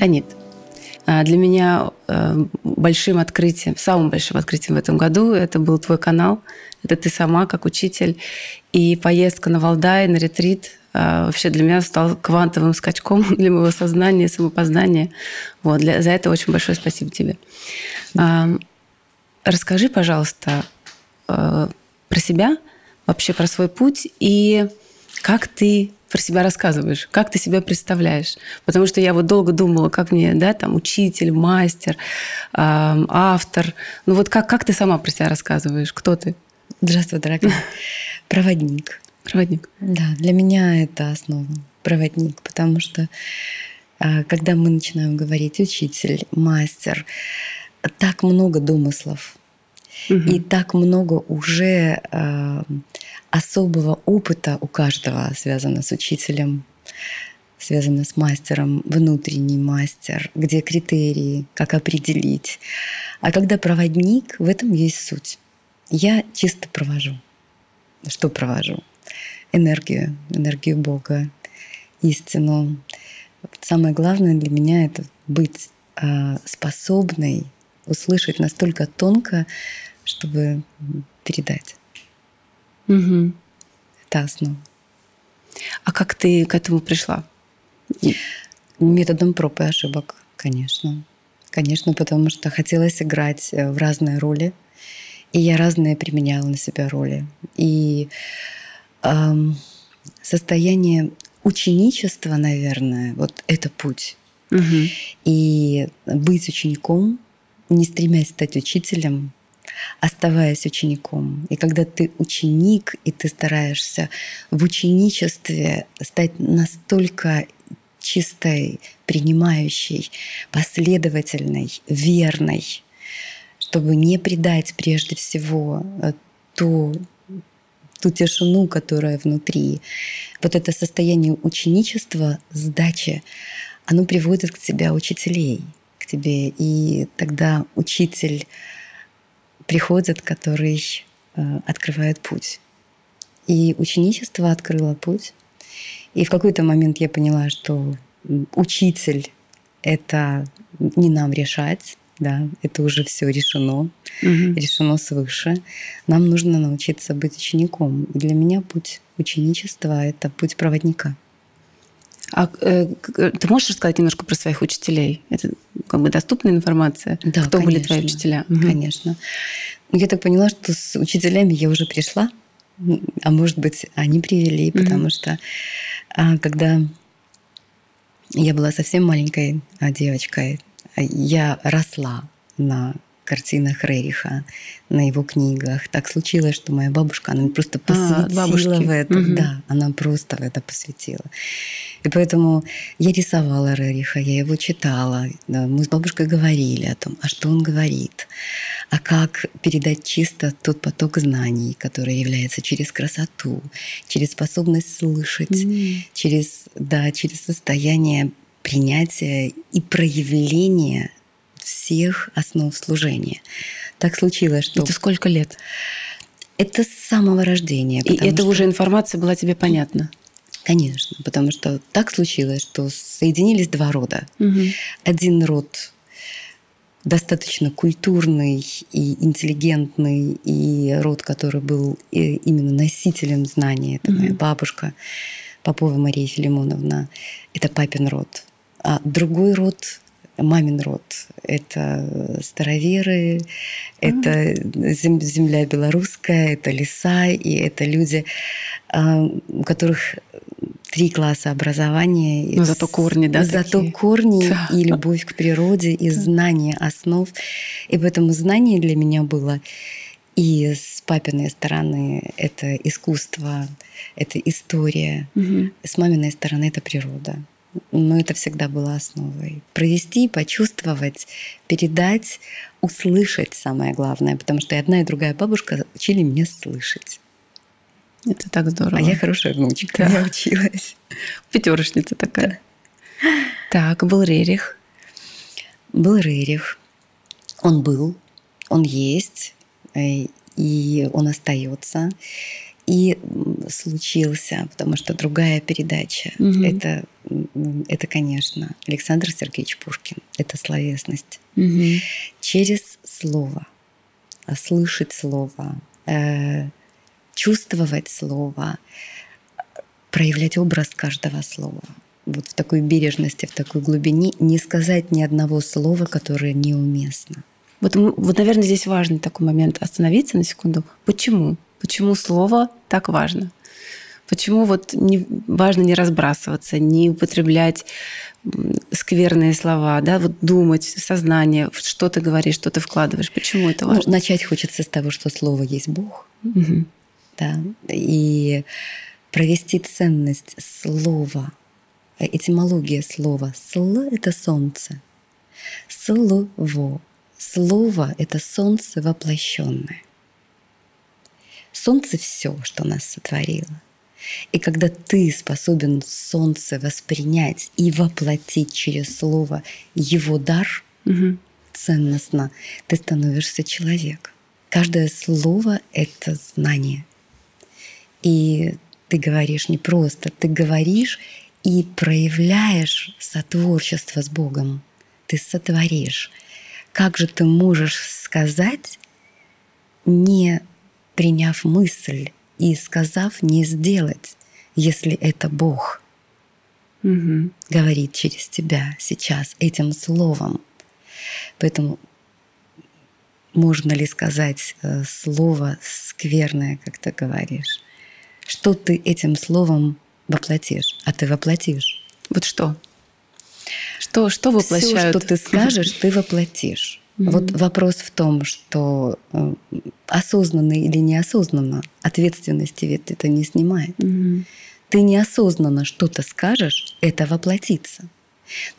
Танит, а, для меня э, большим открытием, самым большим открытием в этом году это был твой канал. Это ты сама, как учитель. И поездка на Валдай, на ретрит а, вообще для меня стал квантовым скачком для моего сознания, самопознания. Вот, для, за это очень большое спасибо тебе. А, расскажи, пожалуйста, э, про себя, вообще про свой путь и как ты про себя рассказываешь, как ты себя представляешь. Потому что я вот долго думала, как мне, да, там, учитель, мастер, э, автор. Ну вот как, как ты сама про себя рассказываешь? Кто ты? Здравствуй, дорогая. Проводник. Проводник. Да, для меня это основа. Проводник, потому что а, когда мы начинаем говорить учитель, мастер, так много домыслов, угу. и так много уже особого опыта у каждого связано с учителем, связано с мастером, внутренний мастер, где критерии, как определить. А когда проводник, в этом есть суть. Я чисто провожу. Что провожу? Энергию, энергию Бога, истину. Самое главное для меня это быть э, способной услышать настолько тонко, чтобы передать. Угу. Это основа. А как ты к этому пришла? Методом проб и ошибок, конечно. Конечно, потому что хотелось играть э, в разные роли, и я разные применяла на себя роли. И эм, состояние ученичества, наверное, вот это путь. Угу. И быть учеником, не стремясь стать учителем, оставаясь учеником. И когда ты ученик, и ты стараешься в ученичестве стать настолько чистой, принимающей, последовательной, верной, чтобы не предать прежде всего э, ту, ту тишину, которая внутри. Вот это состояние ученичества, сдачи, оно приводит к тебе учителей, к тебе. И тогда учитель приходит, который э, открывает путь. И ученичество открыло путь. И в какой-то момент я поняла, что учитель — это не нам решать, да, это уже все решено, угу. решено свыше. Нам нужно научиться быть учеником. И для меня путь ученичества — это путь проводника. А э, ты можешь рассказать немножко про своих учителей? Это как бы доступная информация? Да, Кто конечно. были твои учителя? Конечно. Угу. Я так поняла, что с учителями я уже пришла, а может быть, они привели, потому угу. что а, когда я была совсем маленькой а, девочкой, я росла на картинах Рериха, на его книгах. Так случилось, что моя бабушка, она просто а, посвятила а, в это. Угу. Да, она просто в это посвятила. И поэтому я рисовала Рериха, я его читала. Мы с бабушкой говорили о том, а что он говорит, а как передать чисто тот поток знаний, который является через красоту, через способность слышать, mm. через, да, через состояние принятия и проявления всех основ служения. Так случилось, что... Это сколько лет? Это с самого рождения. И это что... уже информация была тебе понятна? Конечно, потому что так случилось, что соединились два рода. Угу. Один род достаточно культурный и интеллигентный, и род, который был именно носителем знаний. Это угу. моя бабушка Попова Мария Филимоновна. Это папин род. А другой род мамин род. Это староверы, это земля белорусская, это леса, и это люди, а, у которых три класса образования. Но зато корни, да? Зато такие? корни да. и любовь к природе, и знание основ. И поэтому знание для меня было и с папиной стороны это искусство, это история, угу. с маминой стороны это природа но это всегда было основой. Провести, почувствовать, передать, услышать самое главное, потому что и одна, и другая бабушка учили меня слышать. Это так здорово. А я хорошая внучка, да. я училась. Пятерочница такая. Да. Так, был Рерих. Был Рерих. Он был, он есть, э, и он остается. И случился, потому что другая передача. Угу. Это, это, конечно, Александр Сергеевич Пушкин. Это словесность. Угу. Через слово, слышать слово, э, чувствовать слово, проявлять образ каждого слова. Вот в такой бережности, в такой глубине, не сказать ни одного слова, которое неуместно. Вот, вот, наверное, здесь важный такой момент остановиться на секунду. Почему? Почему слово так важно? Почему вот не, важно не разбрасываться, не употреблять скверные слова, да, вот думать, сознание, что ты говоришь, что ты вкладываешь. Почему это ну, важно? Ну, начать хочется с того, что слово есть Бог. Угу. Да. И провести ценность слова, этимология слова. Сл – это солнце. Слово. Слово – это солнце воплощенное. Солнце все, что нас сотворило. И когда ты способен солнце воспринять и воплотить через слово его дар угу. ценностно, ты становишься человек. Каждое слово — это знание. И ты говоришь не просто, ты говоришь и проявляешь сотворчество с Богом. Ты сотворишь. Как же ты можешь сказать, не приняв мысль и сказав не сделать, если это Бог угу. говорит через тебя сейчас этим словом. Поэтому можно ли сказать э, слово скверное, как ты говоришь? Что ты этим словом воплотишь? А ты воплотишь. Вот что? Что, что воплощают? Все, что ты скажешь, ты воплотишь. Mm-hmm. Вот вопрос в том, что осознанно или неосознанно ответственности ведь это не снимает. Mm-hmm. Ты неосознанно что-то скажешь, это воплотится.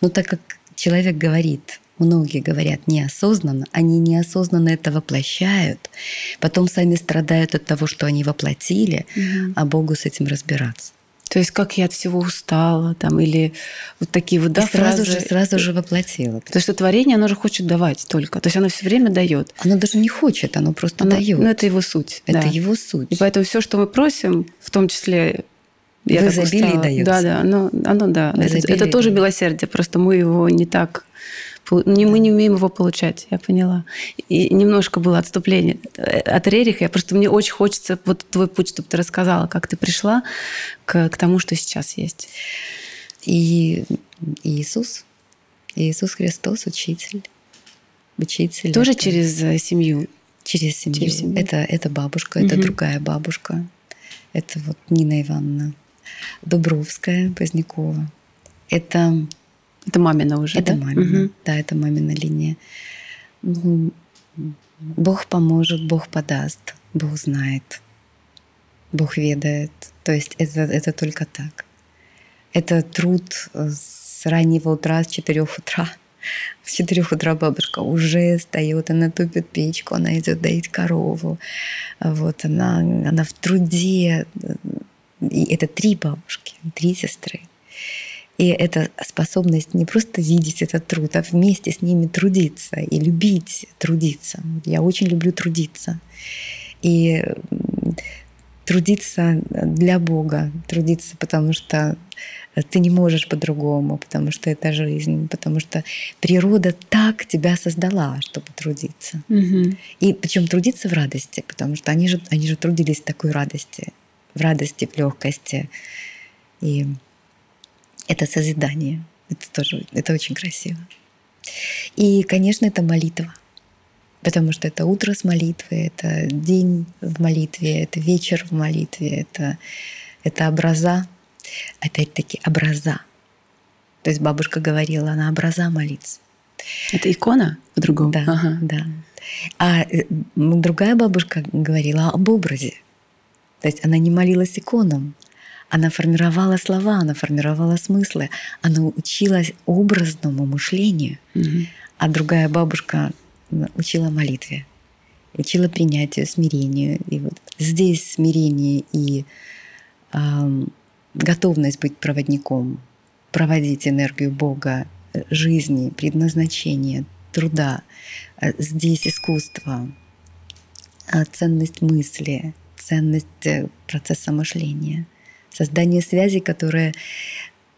Но так как человек говорит, многие говорят неосознанно, они неосознанно это воплощают, потом сами страдают от того, что они воплотили, mm-hmm. а Богу с этим разбираться. То есть как я от всего устала, там, или вот такие вот да, и сразу фразы. же, сразу же воплотила. Потому что творение, оно же хочет давать только. То есть оно все время дает. Оно даже не хочет, оно просто оно, дает. Ну, это его суть. Это да. его суть. И поэтому все, что мы просим, в том числе я в изобилии дается. Да, да, оно, оно да. Это, это тоже милосердие, просто мы его не так мы не умеем его получать, я поняла. И немножко было отступление от Рериха. Я просто мне очень хочется вот твой путь, чтобы ты рассказала, как ты пришла к, к тому, что сейчас есть. И Иисус, Иисус Христос, учитель, учитель. Тоже это... через э, семью. Через семью. Через семью. Это, это бабушка, угу. это другая бабушка. Это вот Нина Ивановна Дубровская, Позднякова. Это это мамина уже, Это да? мамина, угу. да, это мамина линия. Ну, Бог поможет, Бог подаст, Бог знает, Бог ведает. То есть это, это только так. Это труд с раннего утра, с четырех утра. С четырех утра бабушка уже встает, она тупит печку, она идет доить корову. Вот она, она в труде. И это три бабушки, три сестры. И это способность не просто видеть этот труд, а вместе с ними трудиться и любить трудиться. Я очень люблю трудиться. И трудиться для Бога, трудиться, потому что ты не можешь по-другому, потому что это жизнь, потому что природа так тебя создала, чтобы трудиться. Угу. И причем трудиться в радости, потому что они же, они же трудились в такой радости, в радости, в легкости. И это созидание. Это тоже, это очень красиво. И, конечно, это молитва. Потому что это утро с молитвы, это день в молитве, это вечер в молитве, это, это образа. Опять-таки, образа. То есть бабушка говорила, она образа молиться. Это икона по-другому? Да, ага. да. А э, другая бабушка говорила об образе. То есть она не молилась иконам, она формировала слова, она формировала смыслы, она училась образному мышлению. Угу. А другая бабушка учила молитве, учила принятию, смирению. И вот здесь смирение и э, готовность быть проводником, проводить энергию Бога, жизни, предназначения, труда. Здесь искусство, ценность мысли, ценность э, процесса мышления, создание связи, которая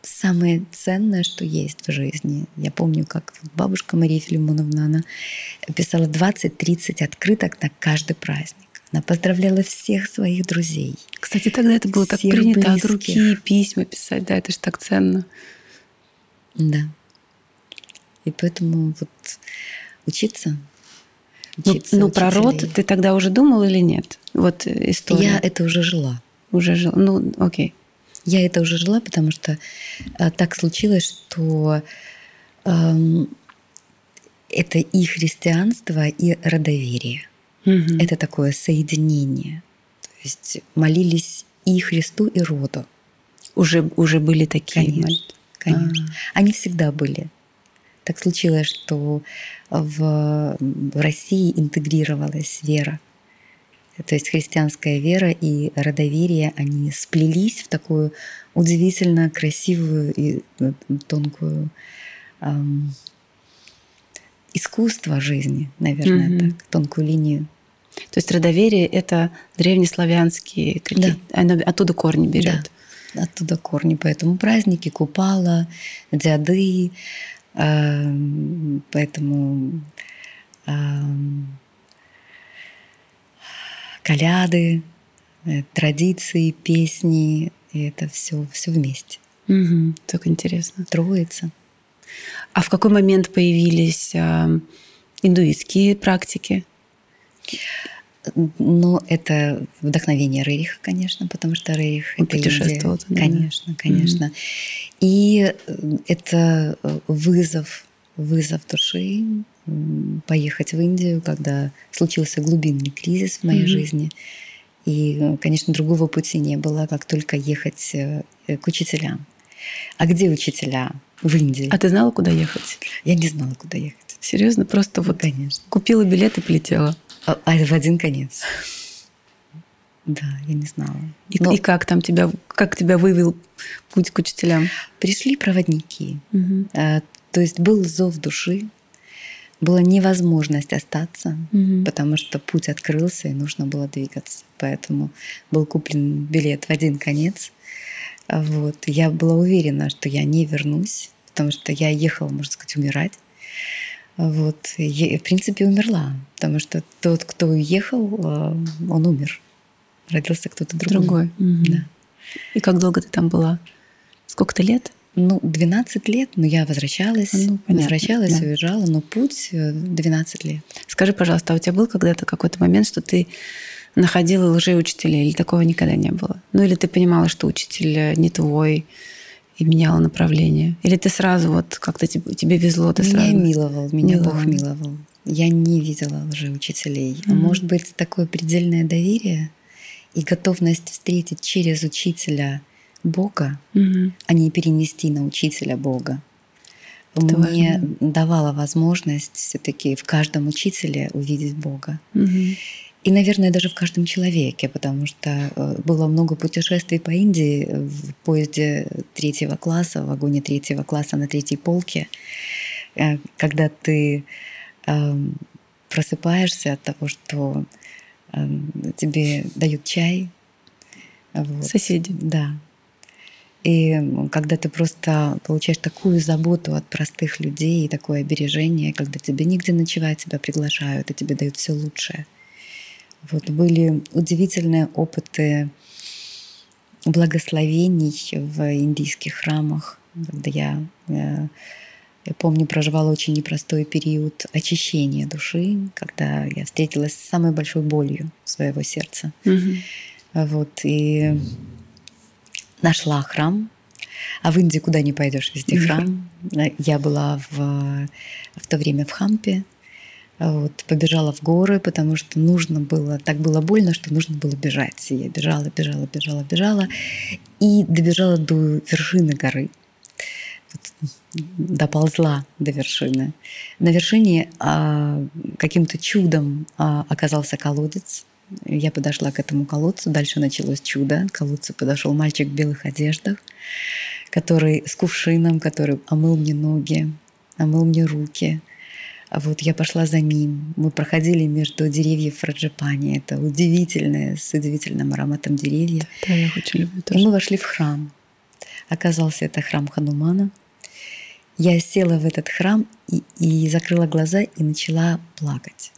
самое ценное, что есть в жизни. Я помню, как бабушка Мария Филимоновна, она писала 20-30 открыток на каждый праздник. Она поздравляла всех своих друзей. Кстати, тогда это было так принято близких. от руки письма писать, да, это же так ценно. Да. И поэтому вот учиться. Ну, учиться ну, ну про род ты тогда уже думал или нет? Вот история. Я это уже жила. Уже жила. Ну, окей. Я это уже жила, потому что э, так случилось, что э, это и христианство, и родоверие. Угу. Это такое соединение. То есть молились и Христу, и роду. Уже, уже были такие Конечно. Молитвы? Конечно. А-а-а. Они всегда были. Так случилось, что в России интегрировалась вера. То есть христианская вера и родоверие, они сплелись в такую удивительно красивую и э, тонкую эм, искусство жизни, наверное, mm-hmm. так, тонкую линию. То есть родоверие это древнеславянские, какие, да. оно оттуда корни берет. Да, оттуда корни. Поэтому праздники, купала, дяды, э, поэтому э, коляды, э, традиции, песни, и это все, все вместе. Угу, так интересно. Троица. А в какой момент появились э, индуистские практики? Ну, это вдохновение Рериха, конечно, потому что Рерих Он это путешествовал туда, Конечно, конечно. mm И э, это вызов, вызов души поехать в Индию, когда случился глубинный кризис в моей mm жизни. И, конечно, другого пути не было, как только ехать э, к учителям. А где учителя? В Индии. А ты знала, куда ехать? Я не знала, куда ехать. Серьезно? Просто вот конечно. купила билет и полетела? А, а в один конец. Да, я не знала. И, Но... и как там тебя, как тебя вывел путь к учителям? Пришли проводники. Угу. то есть был зов души, была невозможность остаться, угу. потому что путь открылся и нужно было двигаться. Поэтому был куплен билет в один конец. Вот. Я была уверена, что я не вернусь, потому что я ехала, можно сказать, умирать. Вот. Я, в принципе, умерла, потому что тот, кто уехал, э, он умер. Родился кто-то другой. Другой. Угу. Да. И как долго ты там была? Сколько то лет? Ну, 12 лет, но я возвращалась, ну, понятно, возвращалась, да. уезжала, но путь 12 э, лет. Скажи, пожалуйста, а у тебя был когда-то какой-то момент, что ты находила лжеучителей, или такого никогда не было? Ну, или ты понимала, что учитель э, не твой, и меняла направление? Или ты сразу вот как-то тебе, тебе везло, ты меня сразу... миловал, меня миловал. Бог миловал. Я не видела лжеучителей. Mm-hmm. Может быть, такое предельное доверие и готовность встретить через учителя – Бога, угу. а не перенести на учителя Бога. Это мне важно. давала возможность все-таки в каждом учителе увидеть Бога. Угу. И, наверное, даже в каждом человеке, потому что э, было много путешествий по Индии в поезде третьего класса, в вагоне третьего класса на третьей полке, э, когда ты эм, просыпаешься от того, что эм, тебе дают чай. Вот. Соседи. Да. И когда ты просто получаешь такую заботу от простых людей и такое обережение, когда тебе нигде ночевать, тебя приглашают, и тебе дают все лучшее. Вот были удивительные опыты благословений в индийских храмах, когда я, я, я помню, проживала очень непростой период очищения души, когда я встретилась с самой большой болью своего сердца. Mm-hmm. Вот, и нашла храм. А в Индии куда не пойдешь, везде храм. Я была в, в то время в Хампе. Вот, побежала в горы, потому что нужно было, так было больно, что нужно было бежать. И я бежала, бежала, бежала, бежала и добежала до вершины горы. Вот, доползла до вершины. На вершине а, каким-то чудом а, оказался колодец, я подошла к этому колодцу, дальше началось чудо. К колодцу подошел мальчик в белых одеждах, который с кувшином, который омыл мне ноги, омыл мне руки. Вот я пошла за ним. Мы проходили между деревьев фраджипани. Это удивительное, с удивительным ароматом деревья. Да, я очень люблю тоже. И мы вошли в храм. Оказался это храм Ханумана. Я села в этот храм и, и закрыла глаза и начала плакать.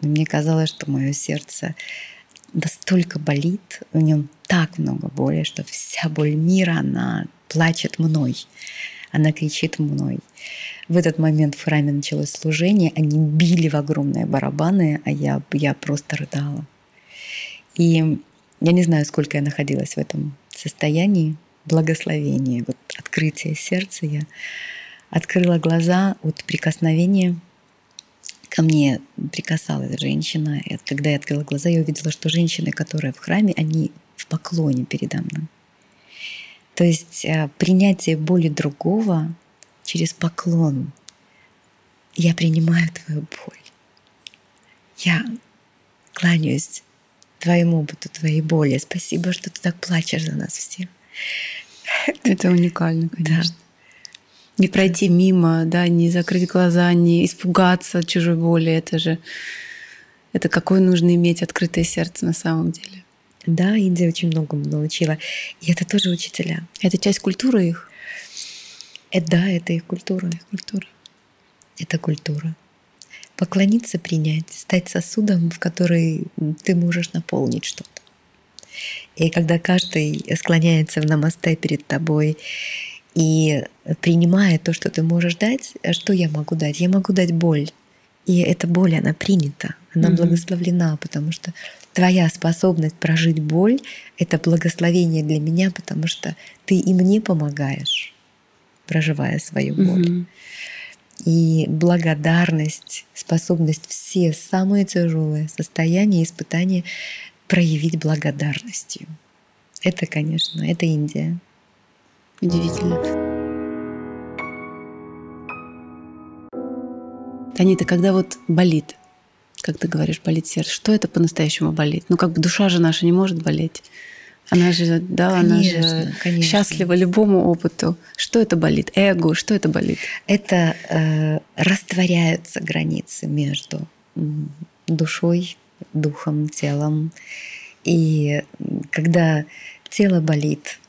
Мне казалось, что мое сердце настолько болит, в нем так много боли, что вся боль мира, она плачет мной, она кричит мной. В этот момент в храме началось служение, они били в огромные барабаны, а я, я просто рыдала. И я не знаю, сколько я находилась в этом состоянии благословения, вот открытие сердца. Я открыла глаза от прикосновения ко мне прикасалась женщина. И когда я открыла глаза, я увидела, что женщины, которые в храме, они в поклоне передо мной. То есть э, принятие боли другого через поклон. Я принимаю твою боль. Я кланяюсь твоему опыту, твоей боли. Спасибо, что ты так плачешь за нас всех. Это уникально, конечно. Да не пройти мимо, да, не закрыть глаза, не испугаться чужой боли. Это же это какое нужно иметь открытое сердце на самом деле. Да, Индия очень многому научила. И это тоже учителя. Это часть культуры их? Это, да, это их культура. Это культура. Это культура. Поклониться, принять, стать сосудом, в который ты можешь наполнить что-то. И когда каждый склоняется в намасте перед тобой и принимая то, что ты можешь дать, э, что я могу дать? Я могу дать боль. И эта боль, она принята, она mm-hmm. благословлена, потому что твоя способность прожить боль — это благословение для меня, потому что ты и мне помогаешь, проживая свою боль. Mm-hmm. И благодарность, способность все самые тяжелые состояния, испытания проявить благодарностью. Это, конечно, это Индия. Удивительно. Танита, когда вот болит, как ты говоришь, болит сердце, что это по-настоящему болит? Ну, как бы душа же наша не может болеть. Она же, да, конечно, она же конечно. счастлива любому опыту. Что это болит? Эго, что это болит? Это э, растворяются границы между душой, духом, телом. И когда тело болит,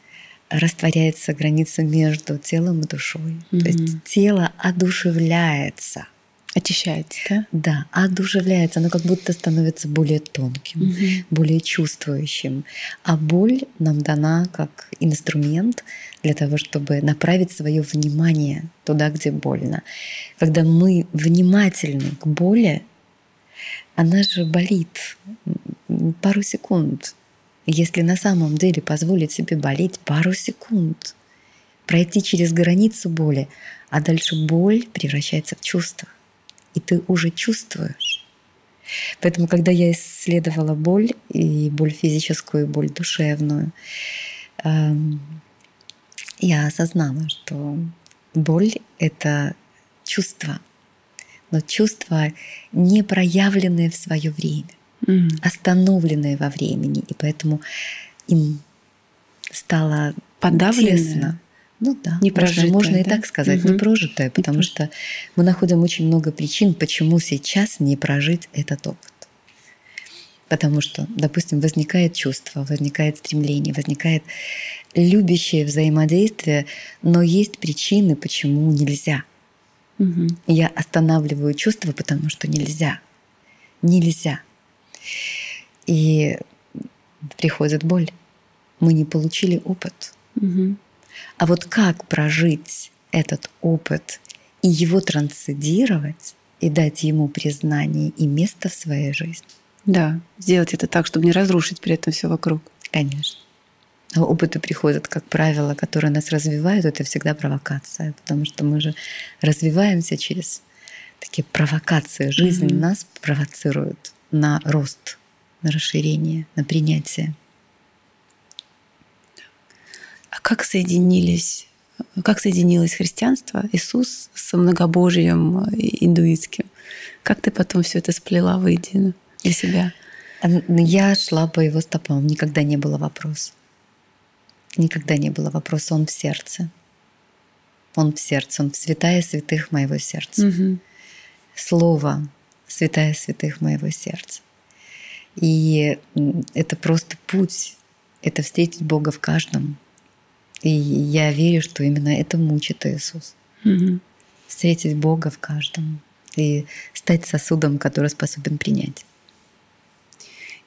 растворяется граница между телом и душой. Mm-hmm. То есть тело одушевляется. Очищается, да? Да, одушевляется. Оно как будто становится более тонким, mm-hmm. более чувствующим. А боль нам дана как инструмент для того, чтобы направить свое внимание туда, где больно. Когда мы внимательны к боли, она же болит пару секунд, если на самом деле позволить себе болеть пару секунд, пройти через границу боли, а дальше боль превращается в чувство, и ты уже чувствуешь. Поэтому, когда я исследовала боль, и боль физическую, и боль душевную, эм, я осознала, что боль — это чувство, но чувство, не проявленное в свое время mm. остановленные во времени, и поэтому им стало подавлено. Тесно. Ну да, не прожитое, можно, можно да? и так сказать, угу. не прожитое, потому не что мы находим очень много причин, почему сейчас не прожить этот опыт. Потому что, допустим, возникает чувство, возникает стремление, возникает любящее взаимодействие, но есть причины, почему нельзя. Угу. Я останавливаю чувство, потому что нельзя. Нельзя. И приходит боль. Мы не получили опыт. Угу. А вот как прожить этот опыт и его трансцендировать, и дать ему признание и место в своей жизни. Да, сделать это так, чтобы не разрушить при этом все вокруг. Конечно. Опыты приходят, как правило, которые нас развивают, это всегда провокация, потому что мы же развиваемся через такие провокации. Жизнь mm-hmm. нас провоцирует на рост, на расширение, на принятие. А как соединились, как соединилось христианство, Иисус с многобожием индуистским? Как ты потом все это сплела воедино для себя? Я шла по его стопам, никогда не было вопроса. Никогда не было вопроса, он в сердце. Он в сердце, он в святая святых моего сердца. Угу. слово святая святых моего сердца. И это просто путь, это встретить Бога в каждом. И я верю, что именно это мучит Иисус. Угу. Встретить Бога в каждом и стать сосудом, который способен принять.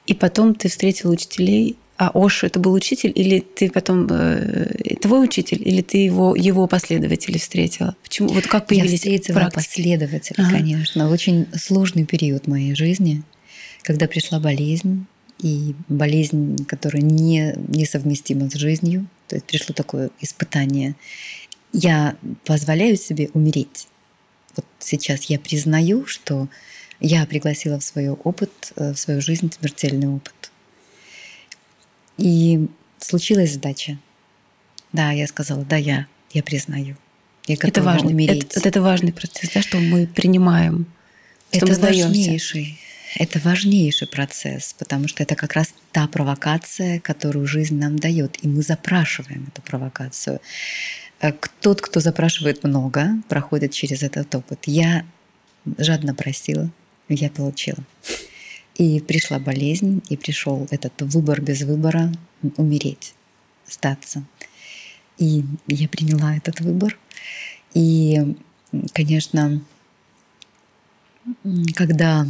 И потом ты встретил учителей, а Оша это был учитель, или ты потом э, твой учитель, или ты его его последователи встретила? Почему? Вот как появились Я встретила практики? последователя, ага. конечно. Очень сложный период моей жизни, когда пришла болезнь, и болезнь, которая не несовместима с жизнью. То есть пришло такое испытание. Я позволяю себе умереть. Вот сейчас я признаю, что я пригласила в свой опыт, э, в свою жизнь смертельный опыт. И случилась сдача. Да, я сказала, да, я, я признаю. Я это важно. умереть. Это, это важный процесс, да, что мы принимаем, что это мы важнейший. Это важнейший процесс, потому что это как раз та провокация, которую жизнь нам дает, и мы запрашиваем эту провокацию. Э, тот, кто запрашивает много, проходит через этот опыт. Я жадно просила, я получила. И пришла болезнь, и пришел этот выбор без выбора умереть, сдаться. И я приняла этот выбор. И, конечно, когда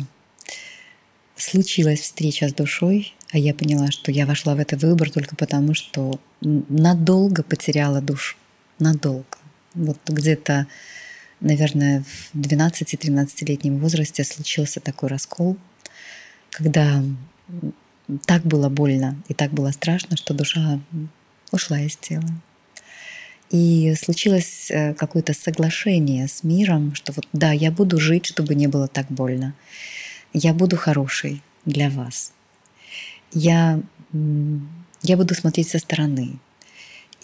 случилась встреча с душой, а я поняла, что я вошла в этот выбор только потому, что надолго потеряла душу. Надолго. Вот где-то наверное, в 12-13-летнем возрасте случился такой раскол, когда так было больно и так было страшно, что душа ушла из тела. И случилось э, какое-то соглашение с миром, что вот да, я буду жить, чтобы не было так больно. Я буду хорошей для вас. Я, я буду смотреть со стороны.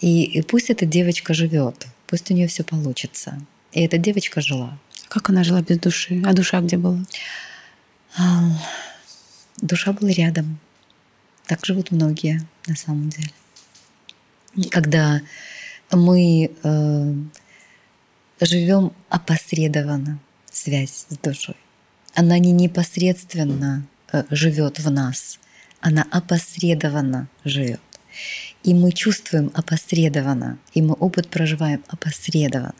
И, и пусть эта девочка живет, пусть у нее все получится. И эта девочка жила. Как она жила без души? А душа где была? Душа была рядом. Так живут многие на самом деле. Когда мы э, живем опосредованно, связь с душой. Она не непосредственно э, живет в нас, она опосредованно живет. И мы чувствуем опосредованно, и мы опыт проживаем опосредованно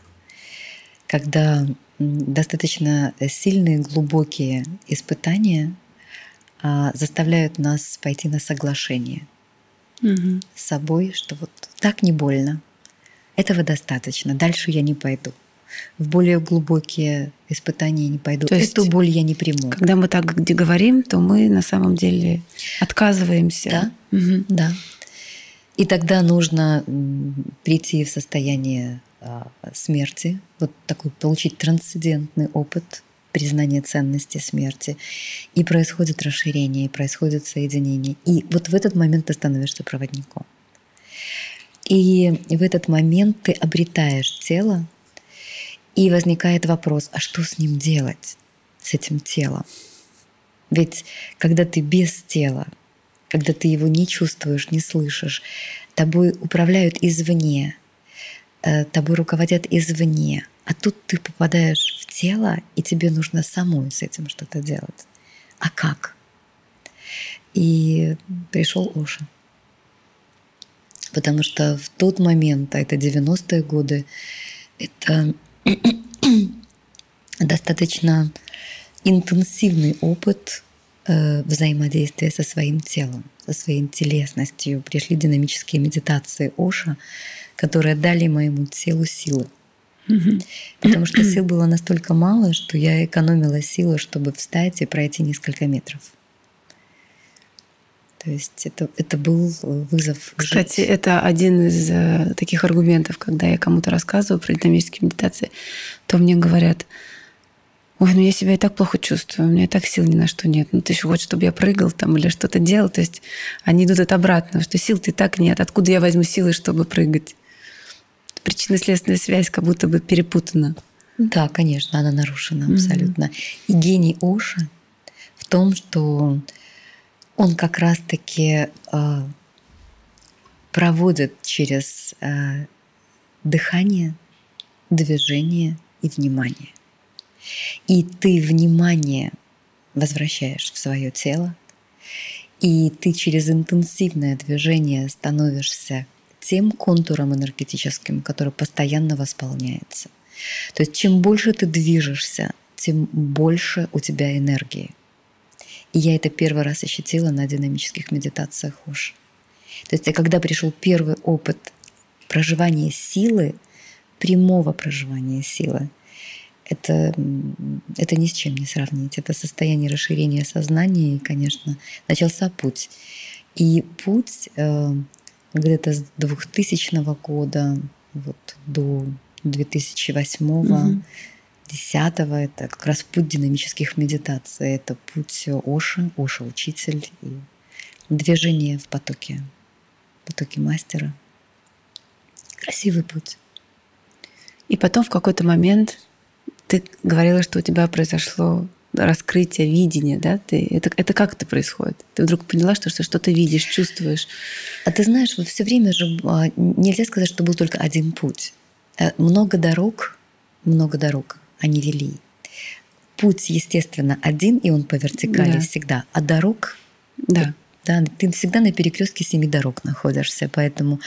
когда достаточно сильные, глубокие испытания заставляют нас пойти на соглашение угу. с собой, что вот так не больно, этого достаточно, дальше я не пойду. В более глубокие испытания не пойду. То есть, Эту боль я не приму. Когда мы так говорим, то мы на самом деле отказываемся. Да, угу. да. И тогда нужно прийти в состояние а, смерти, вот такой получить трансцендентный опыт признания ценности смерти. И происходит расширение, и происходит соединение. И вот в этот момент ты становишься проводником. И в этот момент ты обретаешь тело, и возникает вопрос, а что с ним делать, с этим телом? Ведь когда ты без тела, когда ты его не чувствуешь, не слышишь, тобой управляют извне, Э, тобой руководят извне, а тут ты попадаешь в тело, и тебе нужно самой с этим что-то делать. А как? И пришел Оша. Потому что в тот момент, а это 90-е годы, это достаточно интенсивный опыт э, взаимодействия со своим телом, со своей телесностью. Пришли динамические медитации Оша, которые дали моему телу силы. Потому что сил было настолько мало, что я экономила силы, чтобы встать и пройти несколько метров. То есть это, это был вызов. Кстати, жить. это один из э, таких аргументов, когда я кому-то рассказываю про динамические медитации, то мне говорят, ой, ну я себя и так плохо чувствую, у меня и так сил ни на что нет. Ну ты еще хочешь, чтобы я прыгал там или что-то делал. То есть они идут от обратного, что сил-то и так нет. Откуда я возьму силы, чтобы прыгать? Причинно-следственная связь как будто бы перепутана. Да, конечно, она нарушена абсолютно. Mm-hmm. И гений Оша в том, что он как раз-таки э, проводит через э, дыхание, движение и внимание. И ты внимание возвращаешь в свое тело, и ты через интенсивное движение становишься тем контуром энергетическим, который постоянно восполняется. То есть чем больше ты движешься, тем больше у тебя энергии. И я это первый раз ощутила на динамических медитациях уж. То есть, когда пришел первый опыт проживания силы, прямого проживания силы, это, это ни с чем не сравнить. Это состояние расширения сознания, и, конечно, начался путь. И путь э, где-то с 2000 года вот, до 2008 угу. 10 это как раз путь динамических медитаций. Это путь Оши, Оша учитель и движение в потоке, потоке мастера. Красивый путь. И потом в какой-то момент ты говорила, что у тебя произошло раскрытие видения, да? Ты, это, это как это происходит? Ты вдруг поняла, что, что ты видишь, чувствуешь? А ты знаешь, вот все время же а, нельзя сказать, что был только один путь. Э, много дорог, много дорог они вели. Путь, естественно, один, и он по вертикали да. всегда. А дорог да. Да, ты всегда на перекрестке семи дорог находишься, поэтому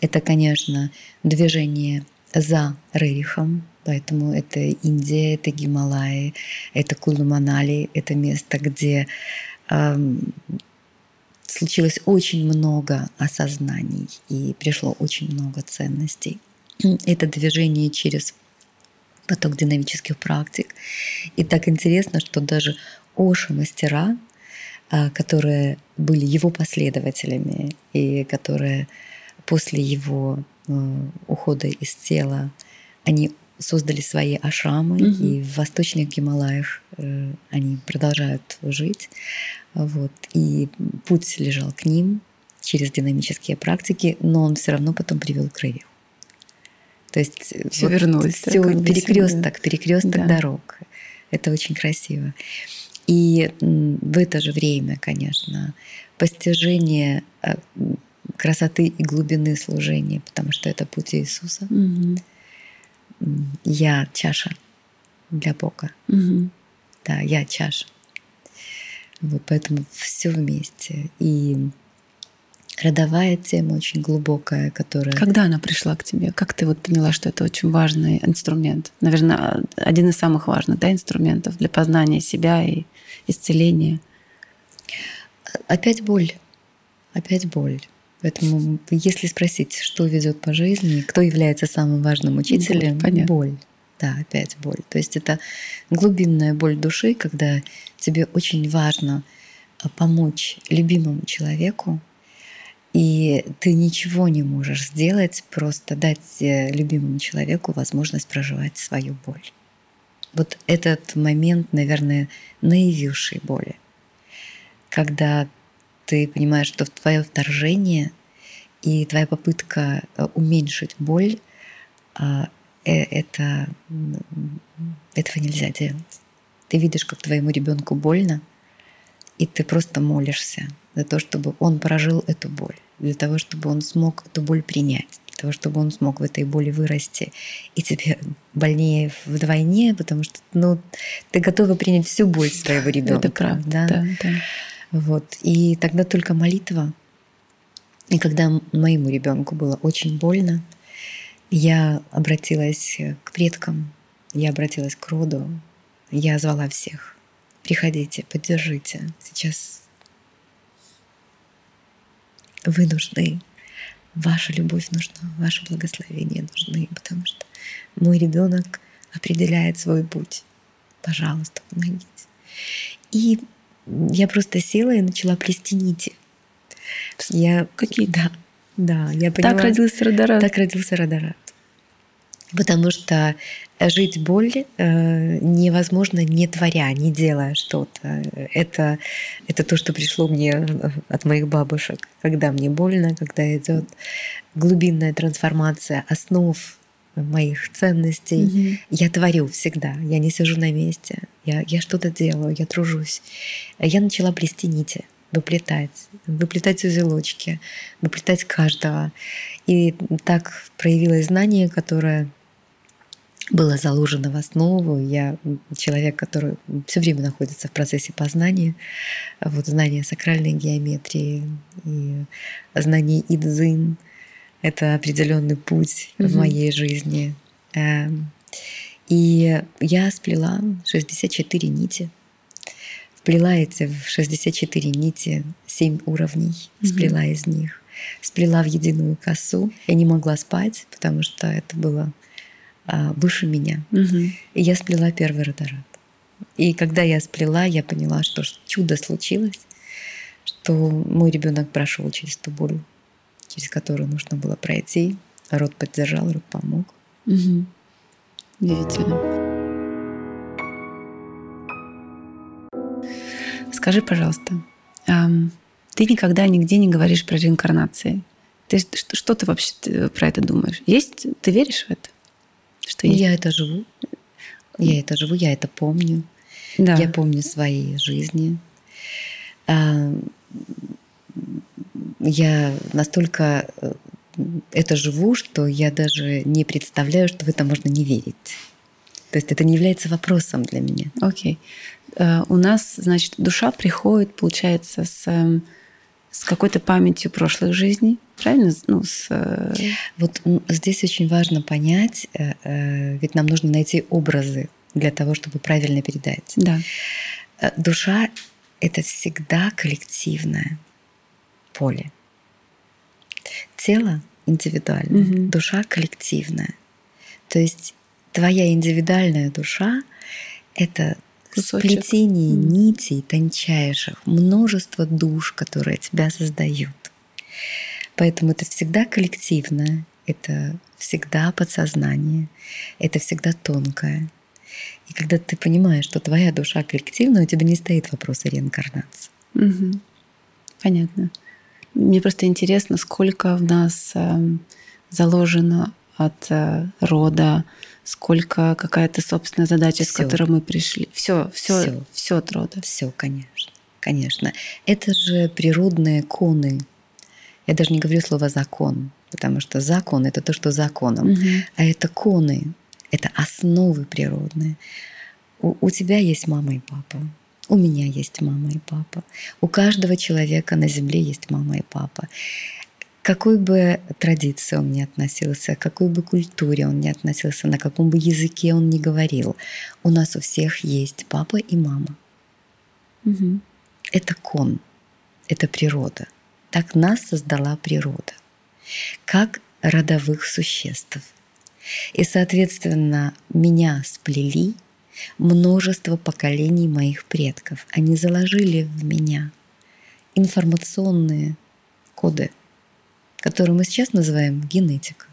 это, конечно, движение за Рерихом, Поэтому это Индия, это Гималаи, это Кулу-Манали, это место, где э, случилось очень много осознаний и пришло очень много ценностей. Это движение через поток динамических практик. И так интересно, что даже Оши мастера, а, которые были его последователями и которые после его э, ухода из тела, они создали свои ашрамы, угу. и в восточных Гималаях э, они продолжают жить. Вот. И путь лежал к ним через динамические практики, но он все равно потом привел к Ревью. То есть все вот вернулось. Все перекресток, перекресток да. дорог. Это очень красиво. И в это же время, конечно, постижение э, красоты и глубины служения, потому что это путь Иисуса. Угу я чаша для Бога. Угу. Да, я чаша. Вот поэтому все вместе. И родовая тема очень глубокая, которая... Когда она пришла к тебе? Как ты вот поняла, что это очень важный инструмент? Наверное, один из самых важных да, инструментов для познания себя и исцеления. Опять боль. Опять боль. Поэтому, если спросить, что ведет по жизни, кто является самым важным учителем, боль. боль. Да, опять боль. То есть это глубинная боль души, когда тебе очень важно а, помочь любимому человеку, и ты ничего не можешь сделать, просто дать э, любимому человеку возможность проживать свою боль. Вот этот момент, наверное, наивившей боли, когда ты понимаешь, что твое вторжение и твоя попытка э, уменьшить боль, а, э, это, этого нельзя делать. Ты видишь, как твоему ребенку больно, и ты просто молишься за то, чтобы он прожил эту боль, для того, чтобы он смог эту боль принять, для того, чтобы он смог в этой боли вырасти. И тебе больнее вдвойне, потому что ну, ты готова принять всю боль своего ребенка. Это правда. Да? Да, да. Вот. И тогда только молитва. И когда моему ребенку было очень больно, я обратилась к предкам, я обратилась к роду, я звала всех. Приходите, поддержите. Сейчас вы нужны. Ваша любовь нужна, ваше благословение нужны, потому что мой ребенок определяет свой путь. Пожалуйста, помогите. И я просто села и начала плести нити. Я какие? Да, да, я поняла. Так родился Радарат. Так родился Радарат. Потому что жить боль э, невозможно не творя, не делая что-то. Это, это то, что пришло мне от моих бабушек. Когда мне больно, когда идет глубинная трансформация основ моих ценностей. Угу. Я творю всегда. Я не сижу на месте. Я, я что-то делаю, я тружусь. Я начала плести нити, выплетать, выплетать узелочки, выплетать каждого. И так проявилось знание, которое было заложено в основу. Я человек, который все время находится в процессе познания. Вот знание сакральной геометрии и знание идзин — это определенный путь mm-hmm. в моей жизни. Эм, и я сплела 64 нити. Сплела эти в 64 нити, 7 уровней, сплела mm-hmm. из них. Сплела в единую косу. Я не могла спать, потому что это было а, выше меня. Угу. И я сплела первый родорат. И когда я сплела, я поняла, что чудо случилось, что мой ребенок прошел через ту боль, через которую нужно было пройти. Род поддержал, род помог. Угу. Удивительно. Скажи, пожалуйста, ты никогда нигде не говоришь про реинкарнации. Ты, что, что ты вообще про это думаешь? Есть? Ты веришь в это? Что есть? Я это живу. Я это живу, я это помню. Да. Я помню свои жизни. Я настолько э, это живу, что я даже не представляю, что в это можно не верить. То есть это не является вопросом для меня. Окей. Okay. Э, у нас, значит, душа приходит, получается, с эм, с какой-то памятью прошлых жизней, правильно? Ну, с... Э, вот здесь очень важно понять, ведь нам нужно найти образы для того, чтобы правильно передать. Да. Душа — это всегда коллективное поле. Тело индивидуальное, угу. душа коллективная. То есть твоя индивидуальная душа — это Кусочек. сплетение mm. нитей тончайших, множество душ, которые тебя создают. Поэтому это всегда коллективное, это всегда подсознание, это всегда тонкое. И когда ты понимаешь, что твоя душа коллективная, у тебя не стоит вопрос о реинкарнации. Угу. Понятно. Мне просто интересно, сколько в нас эм, заложено от э, рода, сколько какая-то собственная задача, всё. с которой мы пришли. Все, все, все, все от рода. Все, конечно, конечно. Это же природные коны. Я даже не говорю слово закон, потому что закон это то, что законом, угу. а это коны, это основы природные. У, у тебя есть мама и папа. У меня есть мама и папа. У каждого человека на Земле есть мама и папа какой бы традиции он ни относился, к какой бы культуре он ни относился, на каком бы языке он ни говорил, у нас у всех есть папа и мама. Угу. Это кон, это природа. Так нас создала природа, как родовых существ. И, соответственно, меня сплели множество поколений моих предков. Они заложили в меня информационные коды – которую мы сейчас называем генетика.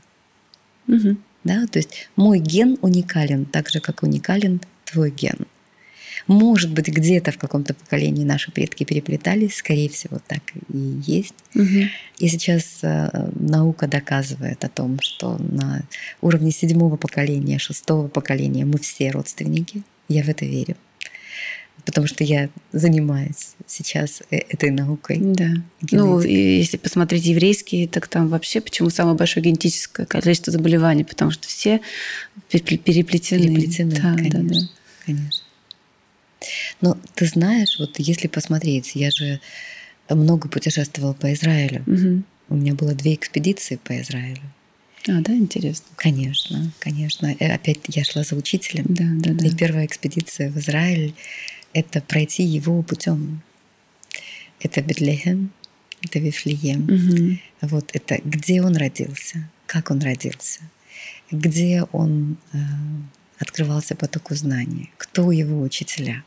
Угу. Да? То есть мой ген уникален, так же, как уникален твой ген. Может быть, где-то в каком-то поколении наши предки переплетались, скорее всего, так и есть. Угу. И сейчас э, наука доказывает о том, что на уровне седьмого поколения, шестого поколения мы все родственники. Я в это верю потому что я занимаюсь сейчас э, этой наукой. Да. Генетикой. Ну, и если посмотреть еврейские, так там вообще почему самое большое генетическое количество заболеваний, потому что все переплетены. Переплетены, да, конечно, да, да. конечно. Но ты знаешь, вот если посмотреть, я же много путешествовала по Израилю. Угу. У меня было две экспедиции по Израилю. А, да, интересно. Конечно, конечно. Э, опять я шла за учителем. Да, да, да. И первая экспедиция в Израиль это пройти его путем. Это Бетлехем, это Вифлеем. Угу. Вот это где он родился, как он родился, где он э, открывался потоку знаний, кто его учителя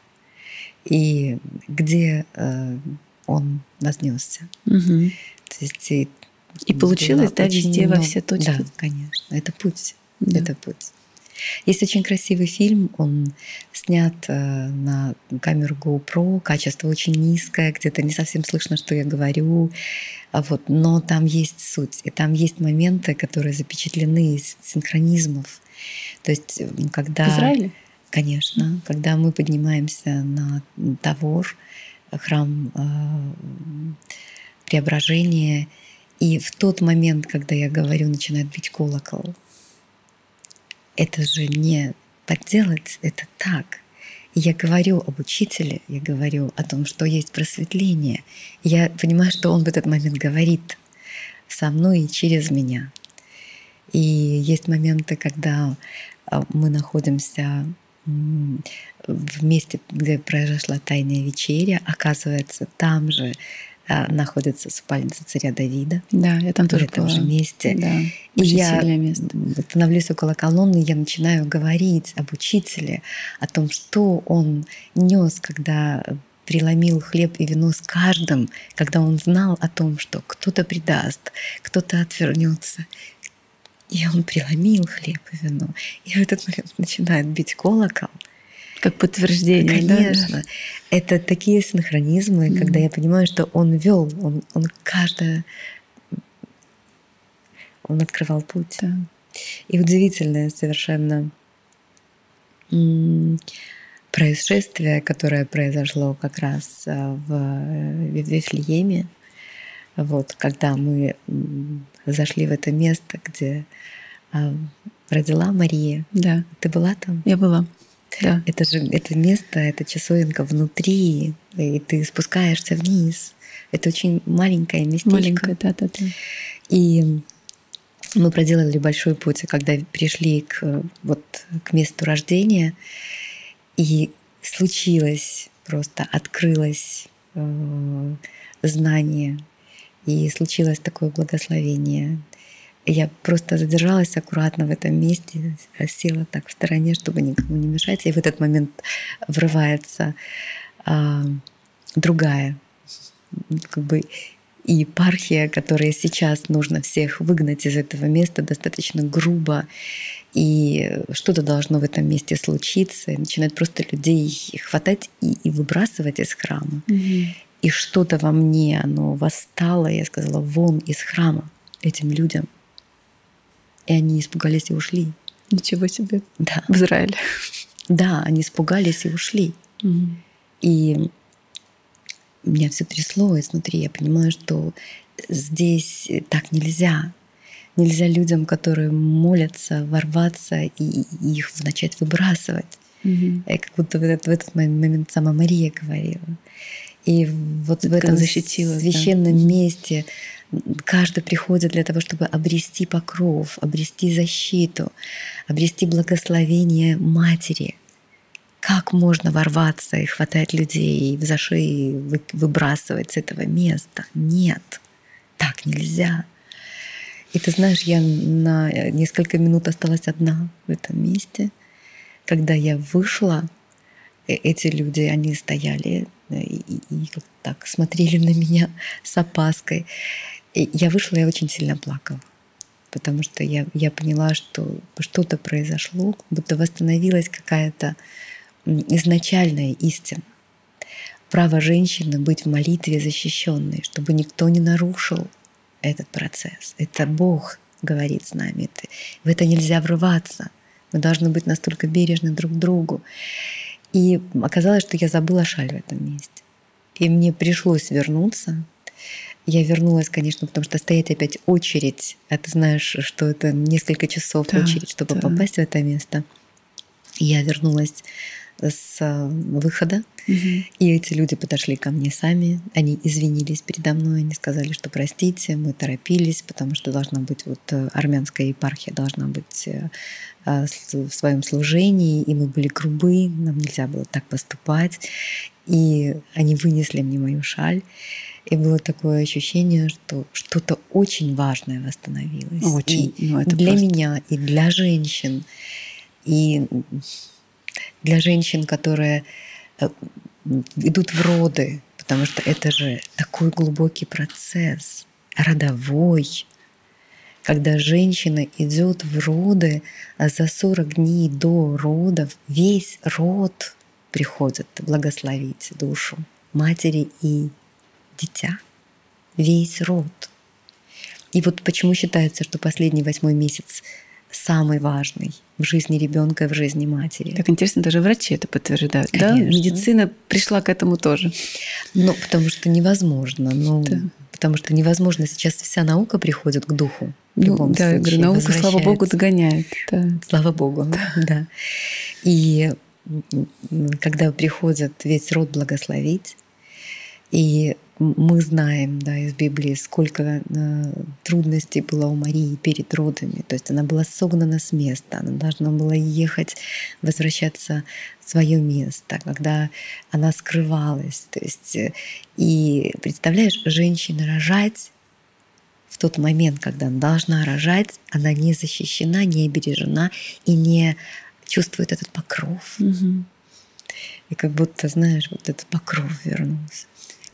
и где э, он вознесся. Угу. То есть и, и получилось, да, везде много... во все точки. Да, конечно. Это путь. Да. Это путь. Есть очень красивый фильм, он снят э, на камеру GoPro, качество очень низкое, где-то не совсем слышно, что я говорю, а вот, но там есть суть, и там есть моменты, которые запечатлены из синхронизмов. То есть, когда... В Израиле? Конечно. Когда мы поднимаемся на Тавор, храм э, преображения, и в тот момент, когда я говорю, начинает бить колокол, это же не подделать, это так. И я говорю об учителе, я говорю о том, что есть просветление. Я понимаю, что он в этот момент говорит со мной и через меня. И есть моменты, когда а, мы находимся в месте, где произошла тайная вечеря, оказывается, там же а, находится спальница царя Давида. Да, я там тоже в этом была. же месте. Да, и очень я сильное место. становлюсь около колонны, и я начинаю говорить об учителе, о том, что он нес, когда преломил хлеб и вино с каждым, когда он знал о том, что кто-то предаст, кто-то отвернется. И он преломил хлеб и вино. И в этот момент начинает бить колокол. Как подтверждение, да? Конечно. Это такие синхронизмы, Мгм. когда я понимаю, что он вел, он, он каждое... Он открывал путь. Да. И удивительное совершенно происшествие, которое произошло как раз в э, в Вифлееме, вот, когда мы зашли в это место, где а, родила Мария. Да, Ты была там? я была. Да. Это же это место, это часовенка внутри, и ты спускаешься вниз. Это очень маленькое местечко. Маленькая, да, да, да. И мы проделали большой путь, когда пришли к, вот, к месту рождения, и случилось просто, открылось э, знание, и случилось такое благословение. Я просто задержалась аккуратно в этом месте, села так в стороне, чтобы никому не мешать. И в этот момент врывается а, другая как бы и епархия, которая сейчас нужно всех выгнать из этого места достаточно грубо, и что-то должно в этом месте случиться, и начинает просто людей хватать и, и выбрасывать из храма. Мгм. И что-то во мне, оно восстало, я сказала, вон из храма этим людям. И они испугались и ушли. Ничего себе. Да, В Израиле. да, они испугались и ушли. Мгм. И меня все трясло изнутри. Я понимаю, что здесь так нельзя. Нельзя людям, которые молятся, ворваться и, и их начать выбрасывать. И как будто в этот, в этот момент сама Мария говорила. И вот в этом защитилась, да. священном месте каждый приходит для того, чтобы обрести покров, обрести защиту, обрести благословение матери. Как можно ворваться и хватать людей за шеи, вы- выбрасывать с этого места? Нет, так нельзя. И ты знаешь, я на несколько минут осталась одна в этом месте. Когда я вышла, э- эти люди, они стояли э, и, и- и так смотрели на меня с опаской. И я вышла, я очень сильно плакала. Потому что я, я поняла, что что-то произошло, будто восстановилась какая-то изначальная истина. Право женщины быть в молитве защищенной, чтобы никто не нарушил этот процесс. Это Бог говорит с нами. Это- В это нельзя врываться. Мы должны быть настолько бережны друг к другу. И оказалось, что я забыла шаль в этом месте. И мне пришлось вернуться. Я вернулась, конечно, потому что стоять опять очередь. А ты знаешь, что это несколько часов Да, очередь, чтобы да. попасть в это место. Я вернулась с э, выхода, Мгм. и эти люди подошли ко мне сами, они извинились передо мной, они сказали, что простите, мы торопились, потому что должна быть вот э, армянская епархия должна быть э, в своем служении, и мы были грубы, нам нельзя было так поступать, и они вынесли мне мою шаль, и было такое ощущение, что что-то очень важное восстановилось. Очень. И Ну, это для просто- меня, и для женщин, и для женщин, которые э, идут в роды, потому что это же такой глубокий процесс, родовой, когда женщина идет в роды, а за 40 дней до родов весь род приходит благословить душу матери и дитя. Весь род. И вот почему считается, что последний восьмой месяц самый важный в жизни ребенка и в жизни матери. Так интересно, даже врачи это подтверждают. Да? Конечно. Медицина пришла к этому тоже. Ну, потому что невозможно. Ну, Да. Потому что невозможно. Сейчас вся наука приходит к духу. Ну, да, случае, я говорю, наука, слава богу, догоняет. Да. Слава богу, да. И когда приходит весь род благословить, и мы знаем да, из Библии, сколько э, трудностей было у Марии перед родами. То есть она была согнана с места, она должна была ехать, возвращаться в свое место, когда она скрывалась. То есть, э, и представляешь, женщина рожать в тот момент, когда она должна рожать, она не защищена, не обережена и не чувствует этот покров. Угу. И как будто, знаешь, вот этот покров вернулся.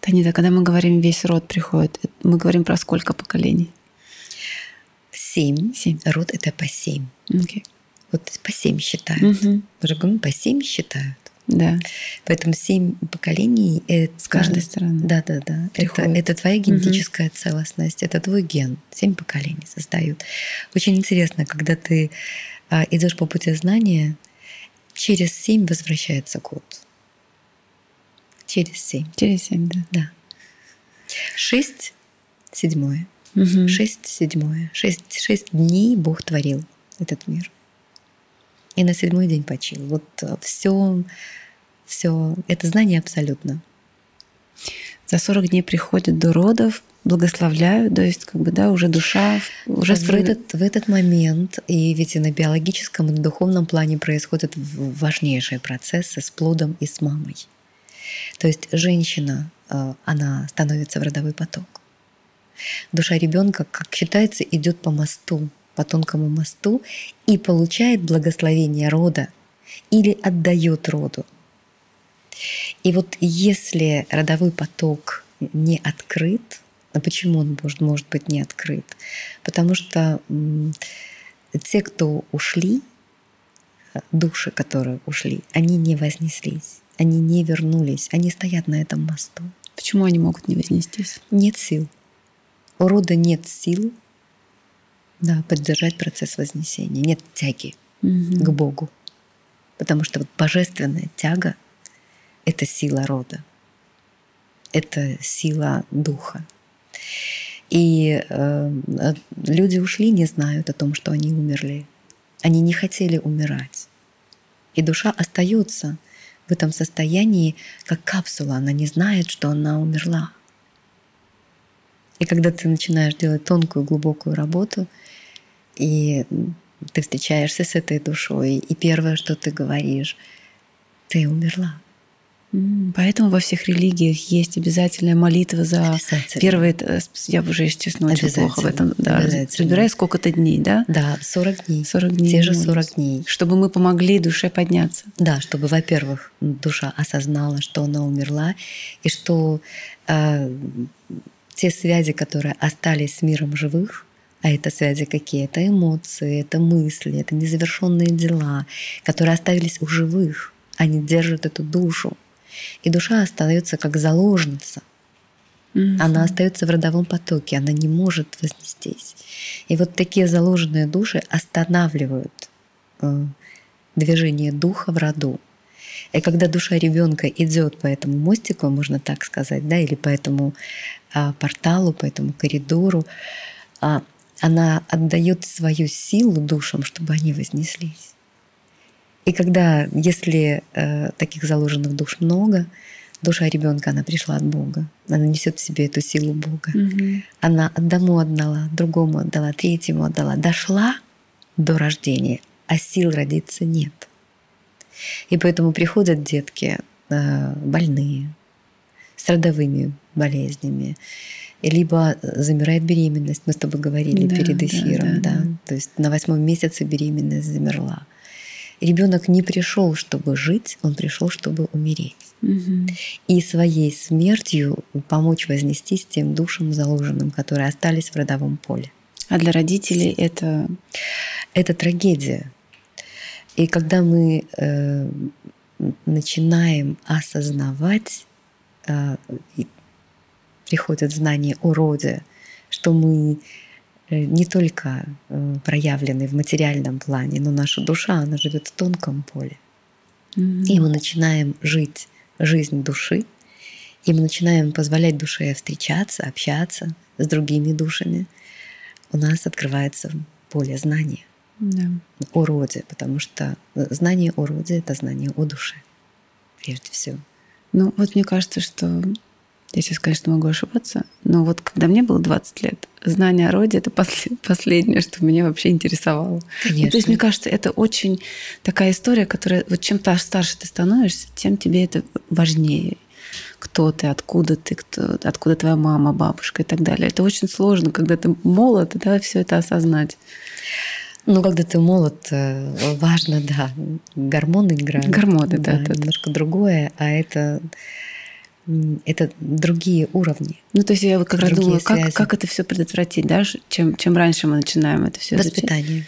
Танита, когда мы говорим «весь род приходит», мы говорим про сколько поколений? Семь. Семь. Род — это по семь. Okay. Вот по семь считают. Угу. Говорим, по семь считают. Да. Поэтому семь поколений это с каждой стороны. Да, да, да. Это, это твоя генетическая угу. целостность, это твой ген. Семь поколений создают. Очень интересно, когда ты а, идешь по пути знания, через семь возвращается год. Через семь. Через семь, да. Да. Шесть седьмое. Угу. Шесть седьмое. Шесть, шесть дней Бог творил этот мир. И на седьмой день почил. Вот все, все это знание абсолютно. За 40 дней приходят до родов, благословляют, то есть как бы да, уже душа уже в этот в этот момент и ведь и на биологическом и на духовном плане происходят важнейшие процессы с плодом и с мамой. То есть женщина, э, она становится в родовой поток. Душа ребенка, как считается, идет по мосту, по тонкому мосту и получает благословение рода или отдает роду. И вот если родовой поток не открыт, а почему он может, может быть не открыт? Потому что те, кто ушли, э, души, которые ушли, они не вознеслись они не вернулись, они стоят на этом мосту. Почему они могут не вознестись? Нет сил. У рода нет сил да, поддержать процесс вознесения, нет тяги угу. к Богу. Потому что вот божественная тяга — это сила рода, это сила духа. И э, люди ушли, не знают о том, что они умерли. Они не хотели умирать. И душа остается в этом состоянии, как капсула. Она не знает, что она умерла. И когда ты начинаешь делать тонкую, глубокую работу, и ты встречаешься с этой душой, и первое, что ты говоришь, ты умерла. Поэтому во всех религиях есть обязательная молитва за первые... Э, я уже, естественно, очень плохо в этом. Да, разбираюсь сколько-то дней, да? Да, 40 дней. 40 дней. Те же 40 дней. Чтобы мы помогли душе подняться. Да, чтобы, во-первых, душа осознала, что она умерла, и что э, те связи, которые остались с миром живых, а это связи какие? Это эмоции, это мысли, это незавершенные дела, которые оставились у живых. Они держат эту душу. И душа остается как заложница. Mm-hmm. Она остается в родовом потоке, она не может вознестись. И вот такие заложенные души останавливают э, движение духа в роду. И когда душа ребенка идет по этому мостику, можно так сказать, да, или по этому а, порталу, по этому коридору, а, она отдает свою силу душам, чтобы они вознеслись. И когда, если э, таких заложенных душ много, душа ребенка, она пришла от Бога. Она несет в себе эту силу Бога. Угу. Она одному отдала, другому отдала, третьему отдала. Дошла до рождения, а сил родиться нет. И поэтому приходят детки э, больные, с родовыми болезнями, либо замирает беременность. Мы с тобой говорили да, перед эфиром, да, да, да. То есть на восьмом месяце беременность замерла. Ребенок не пришел, чтобы жить, он пришел, чтобы умереть. Угу. И своей смертью помочь вознестись тем душам заложенным, которые остались в родовом поле. А для родителей это... Это трагедия. И когда мы э, начинаем осознавать, э, приходят знания о роде, что мы не только э, проявлены в материальном плане, но наша душа, она живет в тонком поле. Mm-hmm. И мы начинаем жить жизнь души, и мы начинаем позволять душе встречаться, общаться с другими душами. у нас открывается поле знания Да. о роде, потому что знание о роде — это знание о душе, прежде всего. Ну, вот мне кажется, что я сейчас, конечно, могу ошибаться, но вот когда мне было 20 лет, знание о роде — это после- последнее, что меня вообще интересовало. Ну, Конечно. то есть, мне кажется, это очень такая история, которая вот чем та- старше ты становишься, тем тебе это важнее. Кто ты, откуда ты, кто, откуда твоя мама, бабушка и так далее. Это очень сложно, когда ты молод, да, все это осознать. Ну, когда ты молод, э, важно, да, гормоны играют. Гормоны, да, да, да. немножко другое, а это, это другие уровни. Ну, то есть я вот как раз думала, как, связи. как это все предотвратить, да, чем, чем раньше мы начинаем это все Воспитание.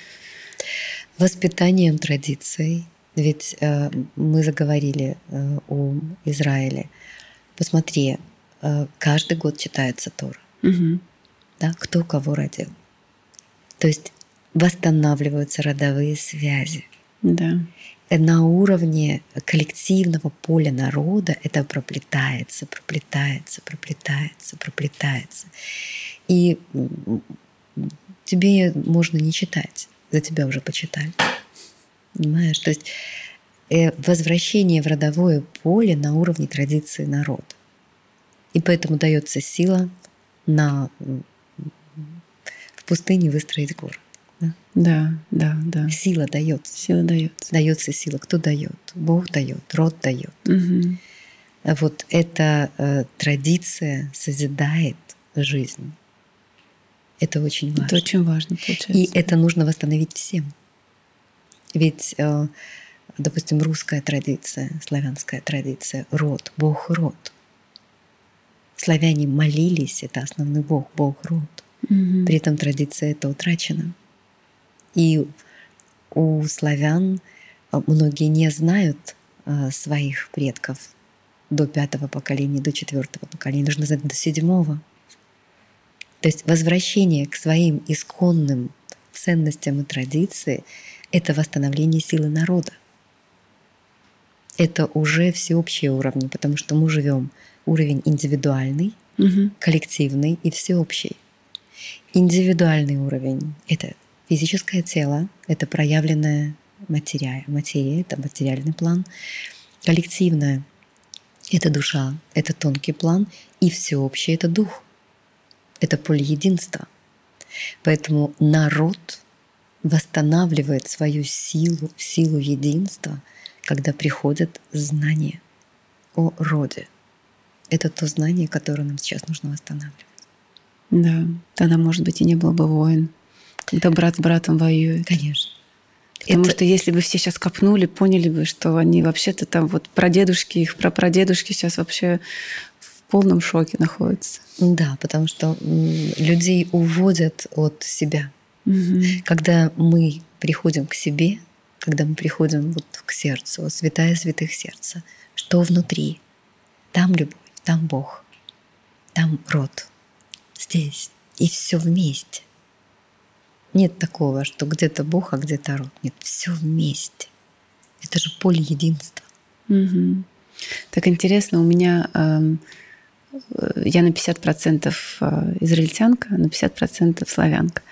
Воспитанием традиций. Ведь э, мы заговорили э, о Израиле. Посмотри, э, каждый год читается Тора. Да, кто кого родил. То есть восстанавливаются родовые связи. Да. На уровне коллективного поля народа это проплетается, проплетается, проплетается, проплетается. И тебе можно не читать, за тебя уже почитали. Понимаешь? То есть э, возвращение в родовое поле на уровне традиции народа. И поэтому дается сила на в пустыне выстроить город. Да? Да, да. Сила дается. Сила дается. Дается сила. Кто дает? Бог дает, род дает. А Вот эта э, традиция созидает жизнь. Это очень важно. Это очень важно, получается. И это нужно восстановить всем. Ведь, э, допустим, русская традиция, славянская традиция, род, Бог род. Славяне молились, это основной Бог, Бог род. Мгм. При этом традиция это утрачена. И у славян а, многие не знают а, своих предков до пятого поколения, до четвертого поколения, нужно знать до седьмого. То есть возвращение к своим исконным ценностям и традиции — это восстановление силы народа. Это уже всеобщие уровни, потому что мы живем уровень индивидуальный, Мгм. коллективный и всеобщий. Индивидуальный уровень — это физическое тело, это проявленная материя, материя, это материальный план. Коллективное — это душа, это тонкий план, и всеобщее — это дух, это поле единства. Поэтому народ восстанавливает свою силу, силу единства, когда приходят знания о роде. Это то знание, которое нам сейчас нужно восстанавливать. Да. Тогда, может быть, и не было бы войн, когда брат с братом воюет. Конечно. Потому Это- что если бы все сейчас копнули, поняли бы, что они вообще-то там вот прадедушки, их прапрадедушки сейчас вообще в полном шоке находятся. Да, потому что людей уводят от себя. Мгм. Когда мы приходим к себе, когда мы приходим вот к сердцу, святая святых сердца, что внутри? Там любовь, там Бог, там род, здесь. И все вместе. Нет такого, что где-то Бог, а где-то род. Нет, все вместе. Это же поле единства. Мгм. Так интересно, у меня эм, э, я на 50% э, израильтянка, на 50% славянка.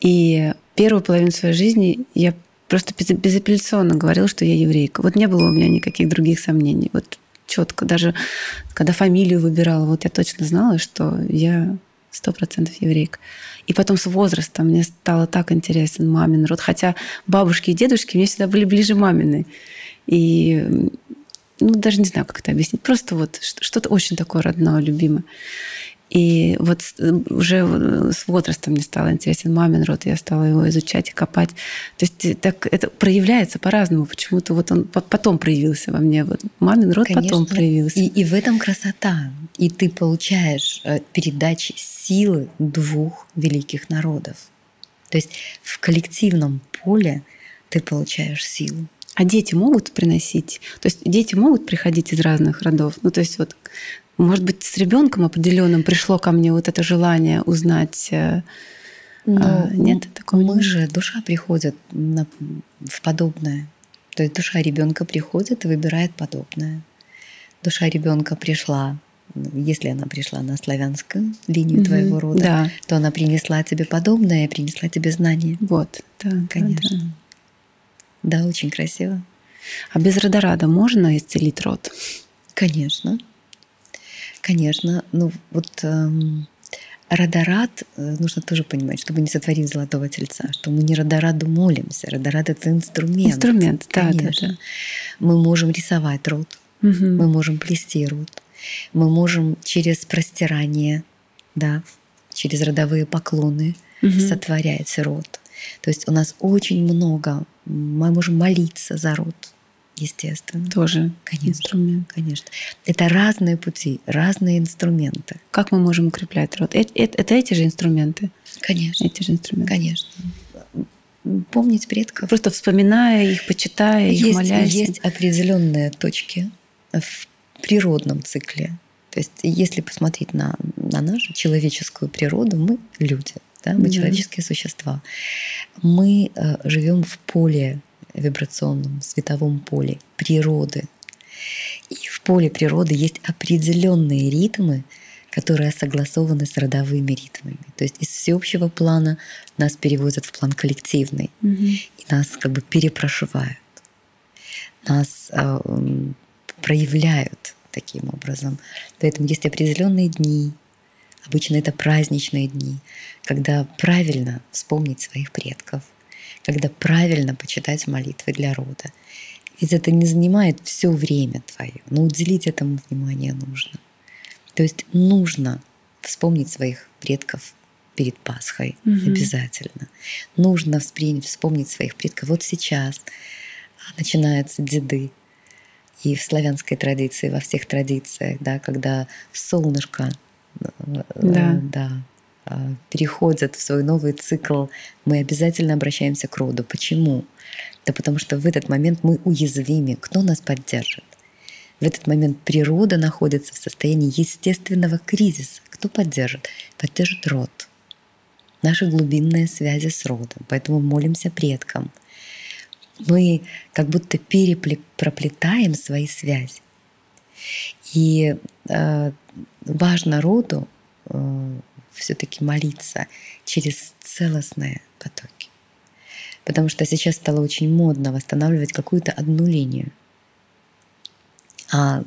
И первую половину своей жизни я просто без- безапелляционно говорила, что я еврейка. Вот не было у меня никаких других сомнений. Вот четко, даже когда фамилию выбирала, вот я точно знала, что я сто процентов еврейка. И потом с возрастом мне стало так интересен мамин род. Хотя бабушки и дедушки мне всегда были ближе мамины. И ну, даже не знаю, как это объяснить. Просто вот что-то очень такое родное, любимое. И вот с- уже э, с возрастом мне стало интересен мамин род, я стала его изучать и копать. То есть э, так это проявляется по-разному. Почему-то вот он по- потом проявился во мне. Вот мамин род потом Конечно. проявился. И, и в этом красота. И ты получаешь э, передачи силы двух великих народов. То есть в коллективном поле ты получаешь силу. А дети могут приносить? То есть дети могут приходить из разных родов? Ну, то есть вот, может быть, с ребенком определенным пришло ко мне вот это желание узнать. э, Но А, нет такого Мы нет? же, душа приходит на- в подобное. То есть душа ребенка приходит и выбирает подобное. Душа ребенка пришла если она пришла на славянскую линию твоего рода, да. то она принесла тебе подобное, принесла тебе знания. Вот, да, конечно. Да, да. да, очень красиво. А без родорада можно исцелить род? Конечно. Конечно. Ну, вот эм, Родорад, э, нужно тоже понимать, чтобы не сотворить золотого тельца, что мы не Родораду молимся. Родорад — это инструмент. Инструмент, да, Конечно. да, да. Мы можем рисовать род, угу. мы можем плести род, мы можем через простирание, да, через родовые поклоны угу. сотворять род. То есть у нас очень много, мы можем молиться за род, естественно. Тоже конечно, инструмент. Конечно. Это разные пути, разные инструменты. Как мы можем укреплять род? Это, это, это эти же инструменты? Конечно. Эти же инструменты. Конечно. Помнить предков. Просто вспоминая их, почитая их, есть, молясь. Есть определенные точки в природном цикле. То есть, если посмотреть на, на нашу человеческую природу, мы люди, да, мы да. человеческие существа. Мы э, живем в поле вибрационном световом поле природы. И в поле природы есть определенные ритмы, которые согласованы с родовыми ритмами. То есть из всеобщего плана нас перевозят в план коллективный, угу. и нас как бы перепрошивают, нас э, проявляют таким образом. Поэтому есть определенные дни, обычно это праздничные дни, когда правильно вспомнить своих предков – когда правильно почитать молитвы для рода. Ведь это не занимает все время твое, но уделить этому внимание нужно. То есть нужно вспомнить своих предков перед Пасхой угу. обязательно. Нужно вспомнить своих предков. Вот сейчас начинаются деды. И в славянской традиции, во всех традициях, да, когда солнышко э, да. Да, переходят в свой новый цикл, мы обязательно обращаемся к роду. Почему? Да потому что в этот момент мы уязвимы. Кто нас поддержит? В этот момент природа находится в состоянии естественного кризиса. Кто поддержит? Поддержит род. Наши глубинные связи с родом. Поэтому молимся предкам. Мы как будто перепроплетаем свои связи. И э, важно роду э, все-таки молиться через целостные потоки. Потому что сейчас стало очень модно восстанавливать какую-то одну линию. А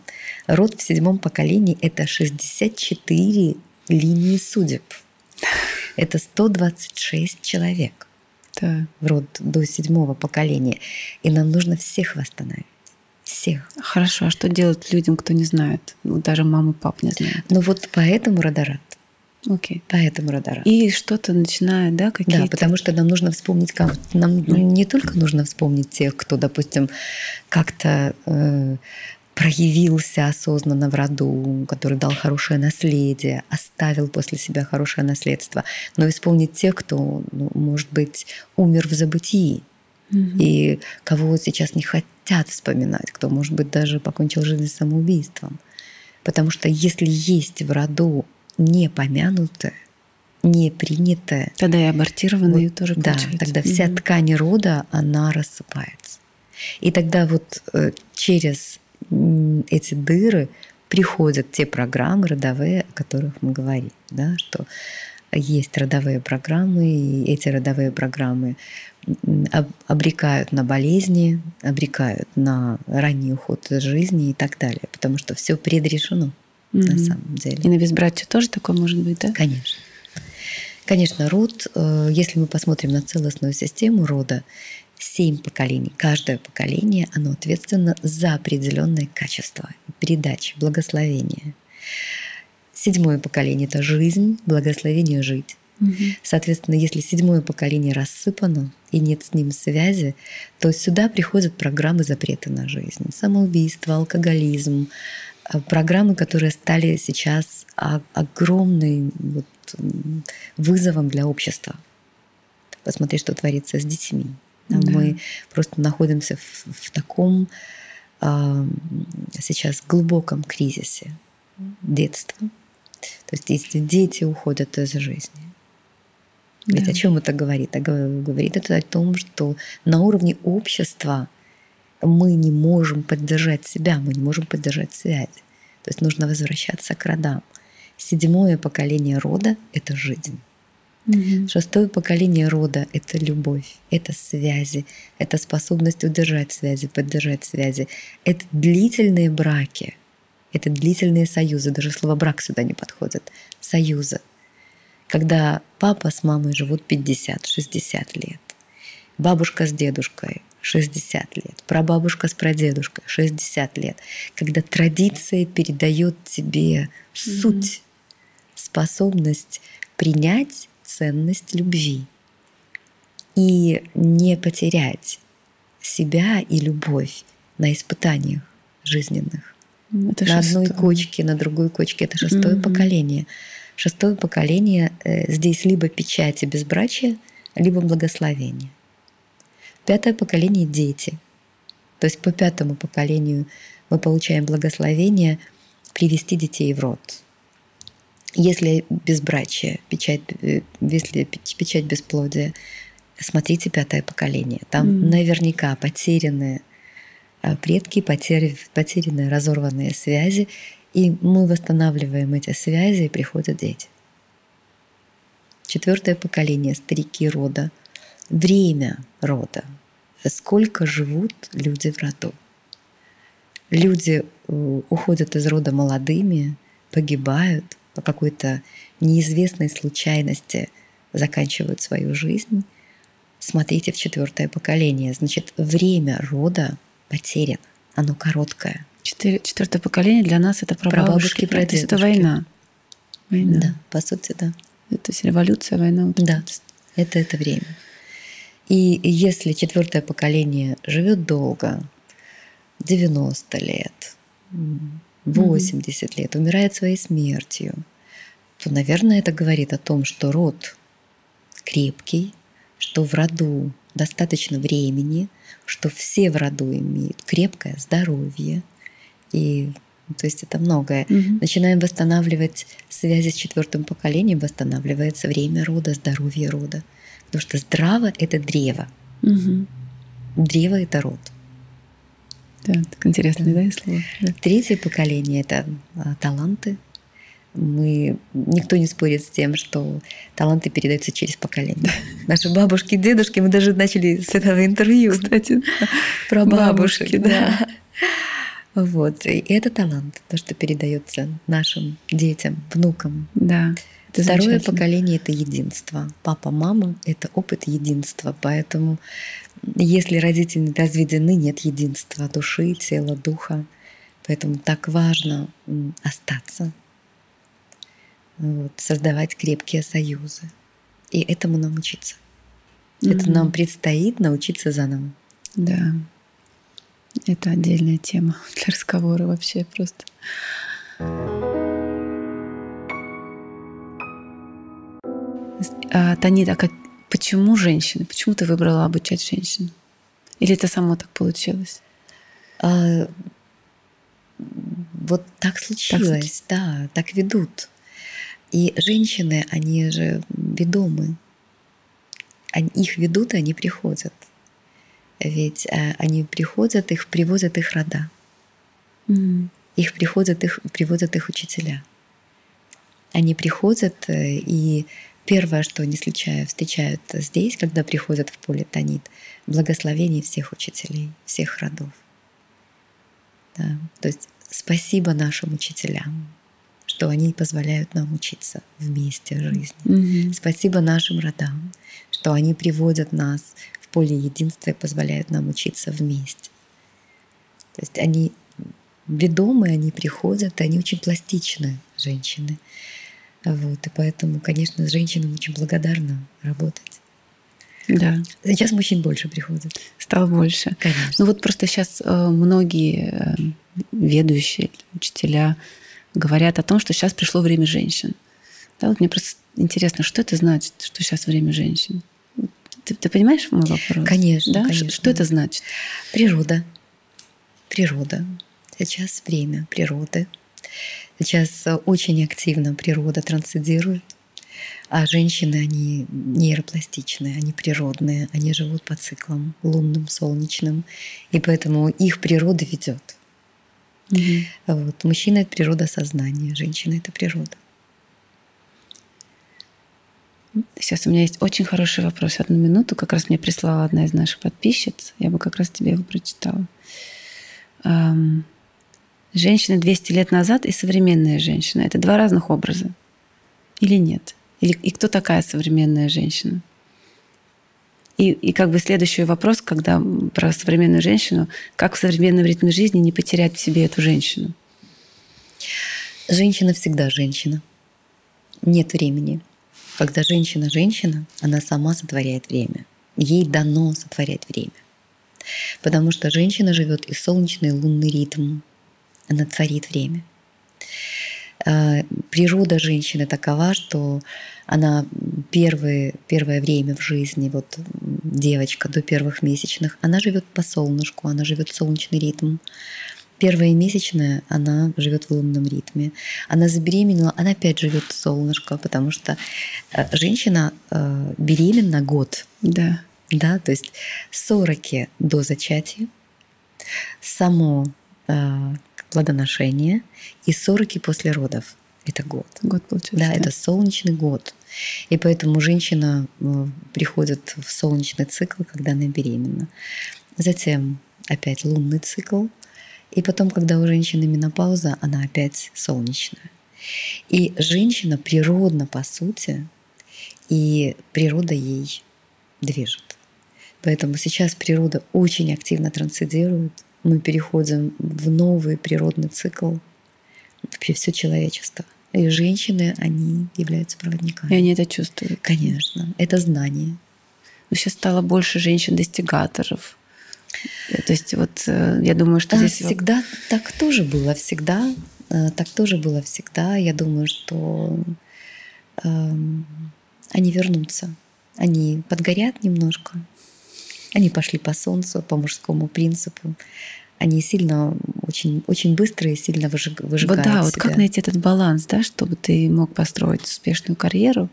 род в седьмом поколении — это 64 линии судеб. Это 126 человек да. в род до седьмого поколения. И нам нужно всех восстановить. Всех. Хорошо, а что делать людям, кто не знает? Ну, даже мамы и пап не знают. Ну вот поэтому родорад. Окей. Поэтому радар. И что-то начинает, да, какие-то... Да, потому что нам нужно вспомнить, нам не только нужно вспомнить тех, кто, допустим, как-то э, проявился осознанно в роду, который дал хорошее наследие, оставил после себя хорошее наследство, но вспомнить тех, кто, ну, может быть, умер в забытии, и кого сейчас не хотят вспоминать, кто, может быть, даже покончил жизнь самоубийством. Потому что если есть в роду не помянутое, не принятое. Тогда и абортированные вот, тоже Да, тогда угу. вся ткань рода, она рассыпается. И тогда вот э, через эти дыры приходят те программы родовые, о которых мы говорим, да, что есть родовые программы, и эти родовые программы обрекают на болезни, обрекают на ранний уход из жизни и так далее, потому что все предрешено mm-hmm. на самом деле. И на безбрачие тоже такое может быть, да? Конечно. Конечно, род, э, если мы посмотрим на целостную систему рода, семь поколений. Каждое поколение, оно ответственно за определенное качество, передачи, благословения. Седьмое поколение – это жизнь, благословение жить. Угу. Соответственно, если седьмое поколение рассыпано и нет с ним связи, то сюда приходят программы запрета на жизнь. Самоубийство, алкоголизм, программы, которые стали сейчас огромным вот вызовом для общества. Посмотри, что творится с детьми. Да. Мы просто находимся в, в таком э, сейчас глубоком кризисе детства. То есть если дети уходят из жизни, да. ведь о чем это говорит? Говорит это о том, что на уровне общества мы не можем поддержать себя, мы не можем поддержать связь. То есть нужно возвращаться к родам. Седьмое поколение рода — это жизнь. Мгм. Шестое поколение рода — это любовь, это связи, это способность удержать связи, поддержать связи. Это длительные браки, это длительные союзы. Даже слово «брак» сюда не подходит. Союзы. Когда папа с мамой живут 50-60 лет, бабушка с дедушкой 60 лет, прабабушка с прадедушкой 60 лет. Когда традиция передает тебе суть, способность принять ценность любви и не потерять себя и любовь на испытаниях жизненных. Это на одной шестое. кочке, на другой кочке. Это шестое Мгм. поколение. Шестое поколение э, здесь либо печати безбрачия, либо благословение. Пятое поколение дети. То есть по пятому поколению мы получаем благословение привести детей в род. Если безбрачие, печать, э, если печ- печать бесплодия, смотрите пятое поколение. Там Мгм. наверняка потерянные а, предки, потери- потерянные, разорванные связи, и мы восстанавливаем эти связи, и приходят дети. Четвертое поколение, старики рода, время рода, сколько живут люди в роду. Люди э, уходят из рода молодыми, погибают по какой-то неизвестной случайности, заканчивают свою жизнь. Смотрите в четвертое поколение. Значит, время рода потеряно. Оно короткое. Четыре- четвертое поколение для нас это Прабабушки, прабабушки, да, то есть это прадедушки. война. Война. Да, по сути, да. Это есть революция, война. вот Да. Это это время. И если четвертое поколение живет долго, 90 лет, м, 80 лет, умирает своей смертью, то, наверное, это говорит о том, что род крепкий, что в роду достаточно времени, что все в роду имеют крепкое здоровье. И то есть это многое. Мгм. Начинаем восстанавливать связи с четвертым поколением, восстанавливается время рода, здоровье рода. Потому что здраво — это древо. Мгм. Древо — это род. Да, так интересное, да, слово. Да. Третье поколение — это а, таланты. Мы, никто не спорит с тем, что таланты передаются через поколение. Наши бабушки, дедушки, мы даже начали с этого интервью. Кстати, Про бабушки, да. Вот. И это талант, то, что передается нашим детям, внукам. да. Это Второе поколение это единство. Папа, мама это опыт единства. Поэтому, если родители разведены, нет единства души, тела, духа. Поэтому так важно остаться, вот, создавать крепкие союзы. И этому нам учиться. Это Мгм. нам предстоит научиться заново. Да. Это отдельная тема для разговора вообще просто. А, Танит, а как, почему женщины? Почему ты выбрала обучать женщин? Или это само так получилось? А, вот так случилось, да, так ведут. И женщины, они же ведомы. Они, их ведут, и они приходят. Ведь э, они приходят, их привозят их рода. М. Их приходят, их приводят их учителя. Они приходят, э, и первое, что они встречают, встречают здесь, когда приходят в поле Танит, благословение всех учителей, всех родов. Да. То есть спасибо нашим учителям, что они позволяют нам учиться вместе жизни. Мгм. Спасибо нашим родам, что они приводят нас в поле единства и позволяют нам учиться вместе. То есть они ведомы, они приходят, они очень пластичны, женщины. Вот, и поэтому, конечно, с женщинами очень благодарна работать. Да, Сейчас мужчин больше приходит. стало больше. Конечно. Ну вот просто сейчас многие э, ведущие, учителя говорят о том, что сейчас пришло время женщин. Да, вот мне просто интересно, что это значит, что сейчас время женщин? Ты, ты понимаешь мой вопрос? Конечно, Да? Конечно. Что это значит? Природа. Природа. Сейчас время природы. Сейчас очень активно природа трансцендирует. А женщины, они нейропластичные, они природные, они живут по циклам лунным, солнечным. И поэтому их природа ведет. Угу. Вот. Мужчина это природа сознания, женщина это природа. Сейчас у меня есть очень хороший вопрос. Одну минуту. Как раз мне прислала одна из наших подписчиц. Я бы как раз тебе его прочитала. Женщина 200 лет назад и современная женщина – это два разных образа. Или нет? Или, и кто такая современная женщина? И, и как бы следующий вопрос, когда про современную женщину, как в современном ритме жизни не потерять в себе эту женщину? Женщина всегда женщина. Нет времени. Когда женщина женщина, она сама сотворяет время. Ей дано сотворять время. Потому что женщина живет и солнечный, и лунный ритм. Она творит время. А, природа женщины такова, что она первые, первое время в жизни, вот девочка до первых месячных, она живет по солнышку, она живет солнечный ритм. Первая месячная, она живет в лунном ритме. Она забеременела, она опять живет солнышко, потому что э, женщина э, беременна год. Да. Да, то есть 40 до зачатия, само э, плодоношение и 40 после родов. Это год. Год получается. Да, это солнечный год. И поэтому женщина э, приходит в солнечный цикл, когда она беременна. Затем опять лунный цикл. И потом, когда у женщины менопауза, она опять солнечная. И женщина природно, по сути, и природа ей движет. Поэтому сейчас природа очень активно трансцендирует. Мы переходим в новый природный цикл вообще все человечество. И женщины, они являются проводниками. И они это чувствуют. Конечно. Это знание. Но сейчас стало больше женщин-достигаторов. То есть вот э, я думаю, что а здесь... Всегда так тоже было, всегда. Э, так тоже было всегда. Я думаю, что э, они вернутся. Они подгорят немножко. Они пошли по солнцу, по мужскому принципу они сильно, очень, очень быстрые, сильно выжиг, выжигают Вот да, себя. вот как найти этот баланс, да, чтобы ты мог построить успешную карьеру,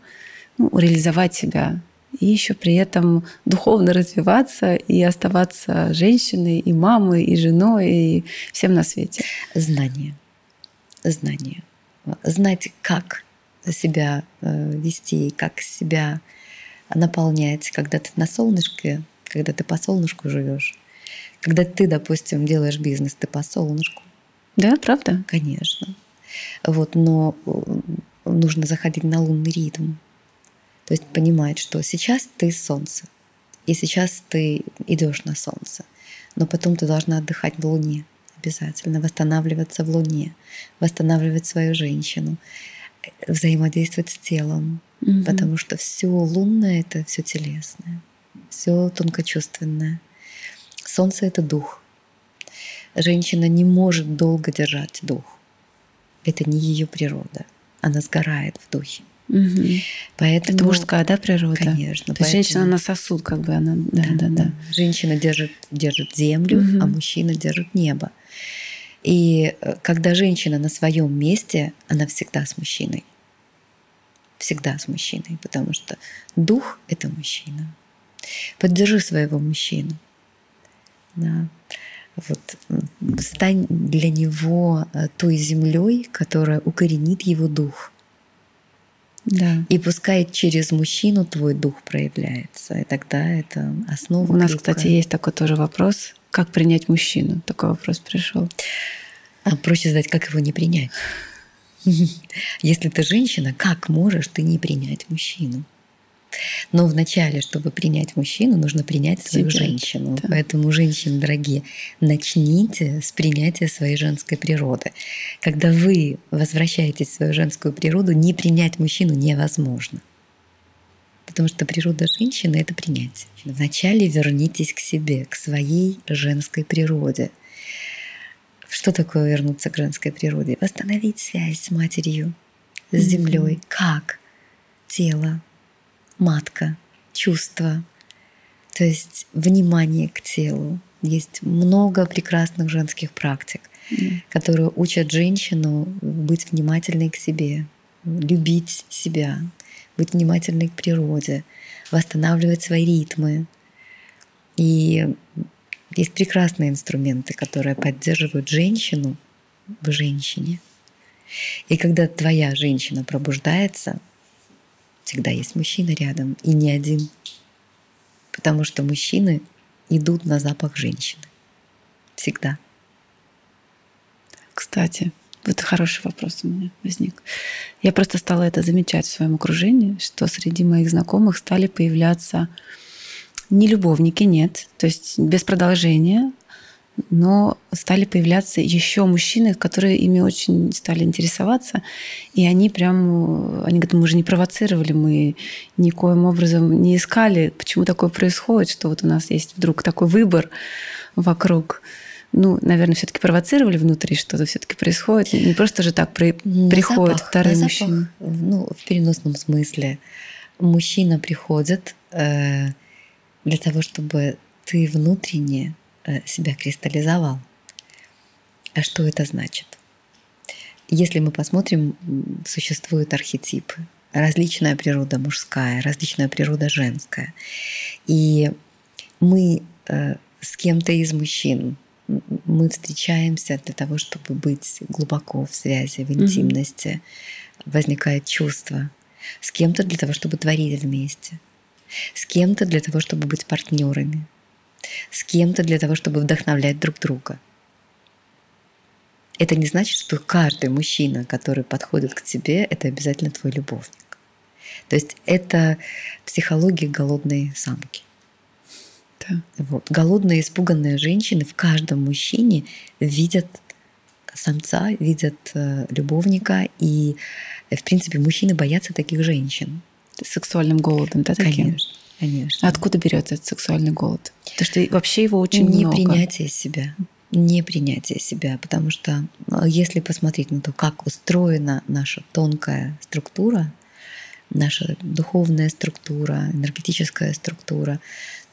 ну, реализовать себя, и еще при этом духовно развиваться и оставаться женщиной, и мамой, и женой, и всем на свете. Знание. Знание. Знать, как себя э, вести, как себя наполнять, когда ты на солнышке, когда ты по солнышку живешь, когда ты, допустим, делаешь бизнес, ты по солнышку. Да, правда? Конечно. Вот, но э, нужно заходить на лунный ритм. То есть понимать, что сейчас ты солнце, и сейчас ты идешь на солнце, но потом ты должна отдыхать в луне обязательно, восстанавливаться в луне, восстанавливать свою женщину, взаимодействовать с телом, угу. потому что все лунное это все телесное, все тонкочувственное. Солнце — это дух. Женщина не может долго держать дух. Это не ее природа. Она сгорает в духе. Угу. Поэтому, это мужская, да, природа? Конечно. То есть женщина на сосуд, как бы она. Да, да, да. да. Женщина держит, держит землю, угу. а мужчина держит небо. И э, когда женщина на своем месте, она всегда с мужчиной. Всегда с мужчиной, потому что дух — это мужчина. Поддержи своего мужчину. Да. Вот, стань для него э, той землей, которая укоренит его дух. Да. И пускай через мужчину твой дух проявляется, и тогда это основа. У нас, крепкая. кстати, есть такой тоже вопрос: как принять мужчину? Такой вопрос пришел. А проще задать, как его не принять. Если ты женщина, как можешь ты не принять мужчину? Но вначале, чтобы принять мужчину, нужно принять свою Себя. женщину. Да. Поэтому, женщины дорогие, начните с принятия своей женской природы. Когда вы возвращаетесь в свою женскую природу, не принять мужчину невозможно. Потому что природа женщины — это принятие. Вначале вернитесь к себе, к своей женской природе. Что такое вернуться к женской природе? Восстановить связь с матерью, с землей. Mm-hmm. Как? Тело, матка, чувства, то есть внимание к телу. Есть много прекрасных женских практик, mm. которые учат женщину быть внимательной к себе, любить себя, быть внимательной к природе, восстанавливать свои ритмы. И есть прекрасные инструменты, которые поддерживают женщину в женщине. И когда твоя женщина пробуждается, всегда есть мужчина рядом, и не один. Потому что мужчины идут на запах женщины. Всегда. Кстати, вот хороший вопрос у меня возник. Я просто стала это замечать в своем окружении, что среди моих знакомых стали появляться не любовники, нет, то есть без продолжения, но стали появляться еще мужчины, которые ими очень стали интересоваться, и они прям, они говорят, мы же не провоцировали, мы никоим образом не искали, почему такое происходит, что вот у нас есть вдруг такой выбор вокруг. Ну, наверное, все-таки провоцировали внутри, что-то все-таки происходит. Не просто же так при, приходят запах, вторые на мужчины. Запах, ну, в переносном смысле. Мужчина приходит э, для того, чтобы ты внутренне себя кристаллизовал. А что это значит? Если мы посмотрим, существуют архетипы. Различная природа мужская, различная природа женская. И мы э, с кем-то из мужчин мы встречаемся для того, чтобы быть глубоко в связи, в интимности. Mm-hmm. Возникает чувство. С кем-то для того, чтобы творить вместе. С кем-то для того, чтобы быть партнерами с кем-то для того, чтобы вдохновлять друг друга. Это не значит, что каждый мужчина, который подходит к тебе, это обязательно твой любовник. То есть это психология голодной самки. Да. Вот. Голодные, испуганные женщины в каждом мужчине видят самца, видят э, любовника, и, в принципе, мужчины боятся таких женщин. Сексуальным голодом, да, таким? Конечно. Конечно. Откуда берется этот сексуальный голод? Потому что вообще его очень не много. Непринятие себя. Непринятие себя. Потому что а, если посмотреть на то, как устроена наша тонкая структура, наша духовная структура, энергетическая структура,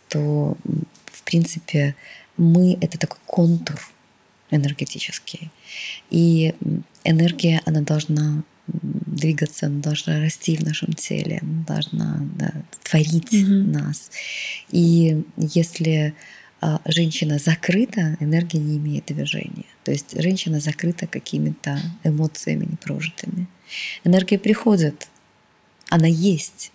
то, в принципе, мы — это такой контур энергетический. И энергия, она должна двигаться, она должна расти в нашем теле, она должна да, творить mm-hmm. нас. И если а, женщина закрыта, энергия не имеет движения. То есть женщина закрыта какими-то эмоциями непрожитыми. Энергия приходит, она есть,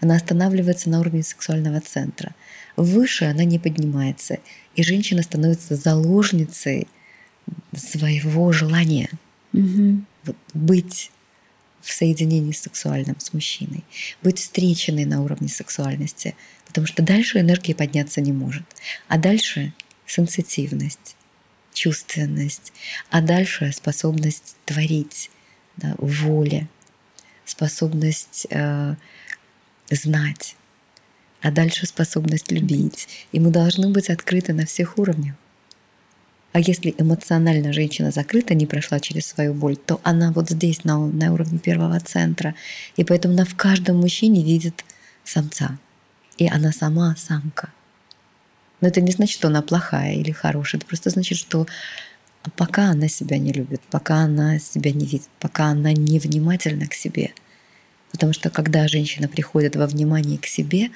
она останавливается на уровне сексуального центра. Выше она не поднимается, и женщина становится заложницей своего желания угу. вот, быть в соединении сексуальном с мужчиной, быть встреченной на уровне сексуальности, потому что дальше энергия подняться не может. А дальше сенситивность, чувственность, а дальше способность творить, да, воля, способность э, знать, а дальше способность любить. И мы должны быть открыты на всех уровнях. А если эмоционально женщина закрыта, не прошла через свою боль, то она вот здесь, на, на уровне первого центра. И поэтому она в каждом мужчине видит самца. И она сама самка. Но это не значит, что она плохая или хорошая. Это просто значит, что пока она себя не любит, пока она себя не видит, пока она не внимательна к себе. Потому что когда женщина приходит во внимание к себе,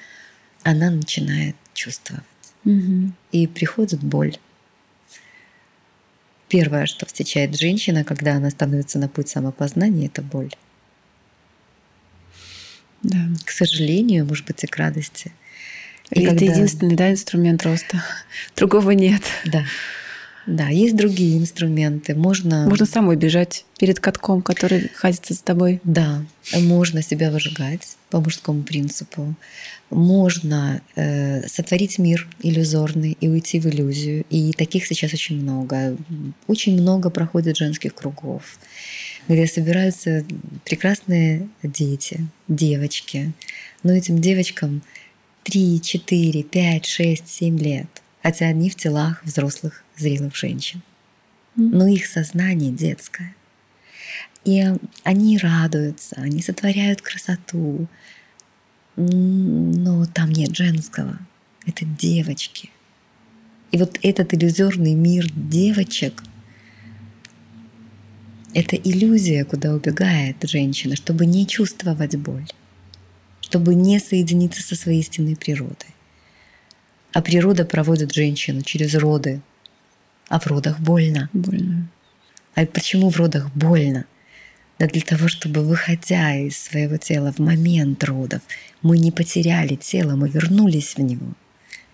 она начинает чувствовать. Угу. И приходит боль Первое, что встречает женщина, когда она становится на путь самопознания, это боль. Да. К сожалению, может быть, и к радости. И, и это когда... единственный да, инструмент роста. Другого нет. Да. Да, есть другие инструменты. Можно... Можно самой бежать перед катком, который ходится с тобой. Да, можно себя выжигать по мужскому принципу. Можно э, сотворить мир иллюзорный и уйти в иллюзию. И таких сейчас очень много. Очень много проходит женских кругов, где собираются прекрасные дети, девочки. Но этим девочкам 3, 4, 5, 6, 7 лет – хотя они в телах взрослых, зрелых женщин. Но их сознание детское. И они радуются, они сотворяют красоту, но там нет женского. Это девочки. И вот этот иллюзорный мир девочек — это иллюзия, куда убегает женщина, чтобы не чувствовать боль, чтобы не соединиться со своей истинной природой. А природа проводит женщину через роды. А в родах больно. Больно. А почему в родах больно? Да для того, чтобы, выходя из своего тела в момент родов, мы не потеряли тело, мы вернулись в него.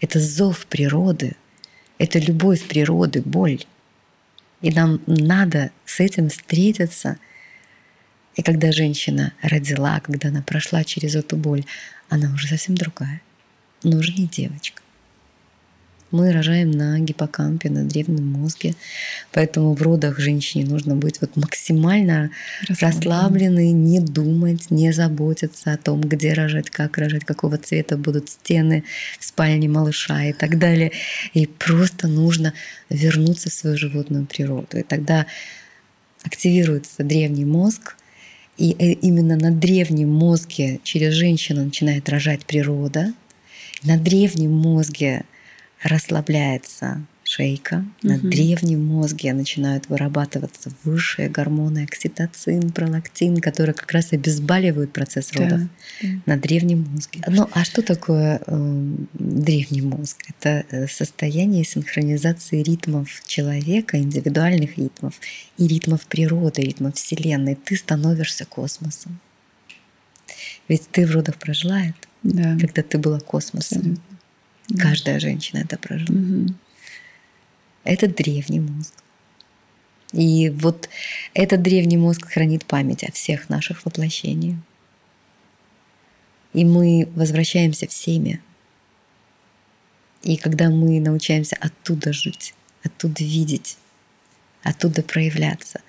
Это зов природы, это любовь природы, боль. И нам надо с этим встретиться. И когда женщина родила, когда она прошла через эту боль, она уже совсем другая. Уже не девочка. Мы рожаем на гиппокампе, на древнем мозге. Поэтому в родах женщине нужно быть вот максимально расслабленной, не думать, не заботиться о том, где рожать, как рожать, какого цвета будут стены в спальне малыша и так далее. И просто нужно вернуться в свою животную природу. И тогда активируется древний мозг, и э, именно на древнем мозге через женщину начинает рожать природа. На древнем мозге расслабляется шейка, угу. на древнем мозге начинают вырабатываться высшие гормоны окситоцин, пролактин, которые как раз обезболивают процесс родов да. на древнем мозге. Ну а что такое э, древний мозг? Это э, состояние синхронизации ритмов человека, индивидуальных ритмов и ритмов природы, ритмов Вселенной. Ты становишься космосом. Ведь ты в родах прожила это, да. когда ты была космосом. Абсолютно. Каждая женщина это прожила. Угу. Это древний мозг. И вот этот древний мозг хранит память о всех наших воплощениях. И мы возвращаемся всеми. И когда мы научаемся оттуда жить, оттуда видеть, оттуда проявляться,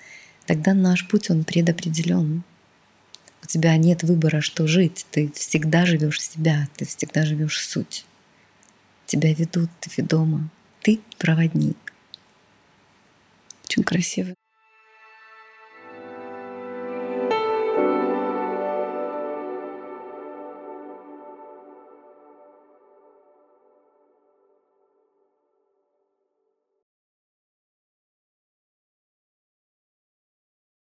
тогда наш путь, он предопределен. У тебя нет выбора, что жить. Ты всегда живешь себя, ты всегда живешь суть тебя ведут, ты ведома. Ты проводник. Очень красиво.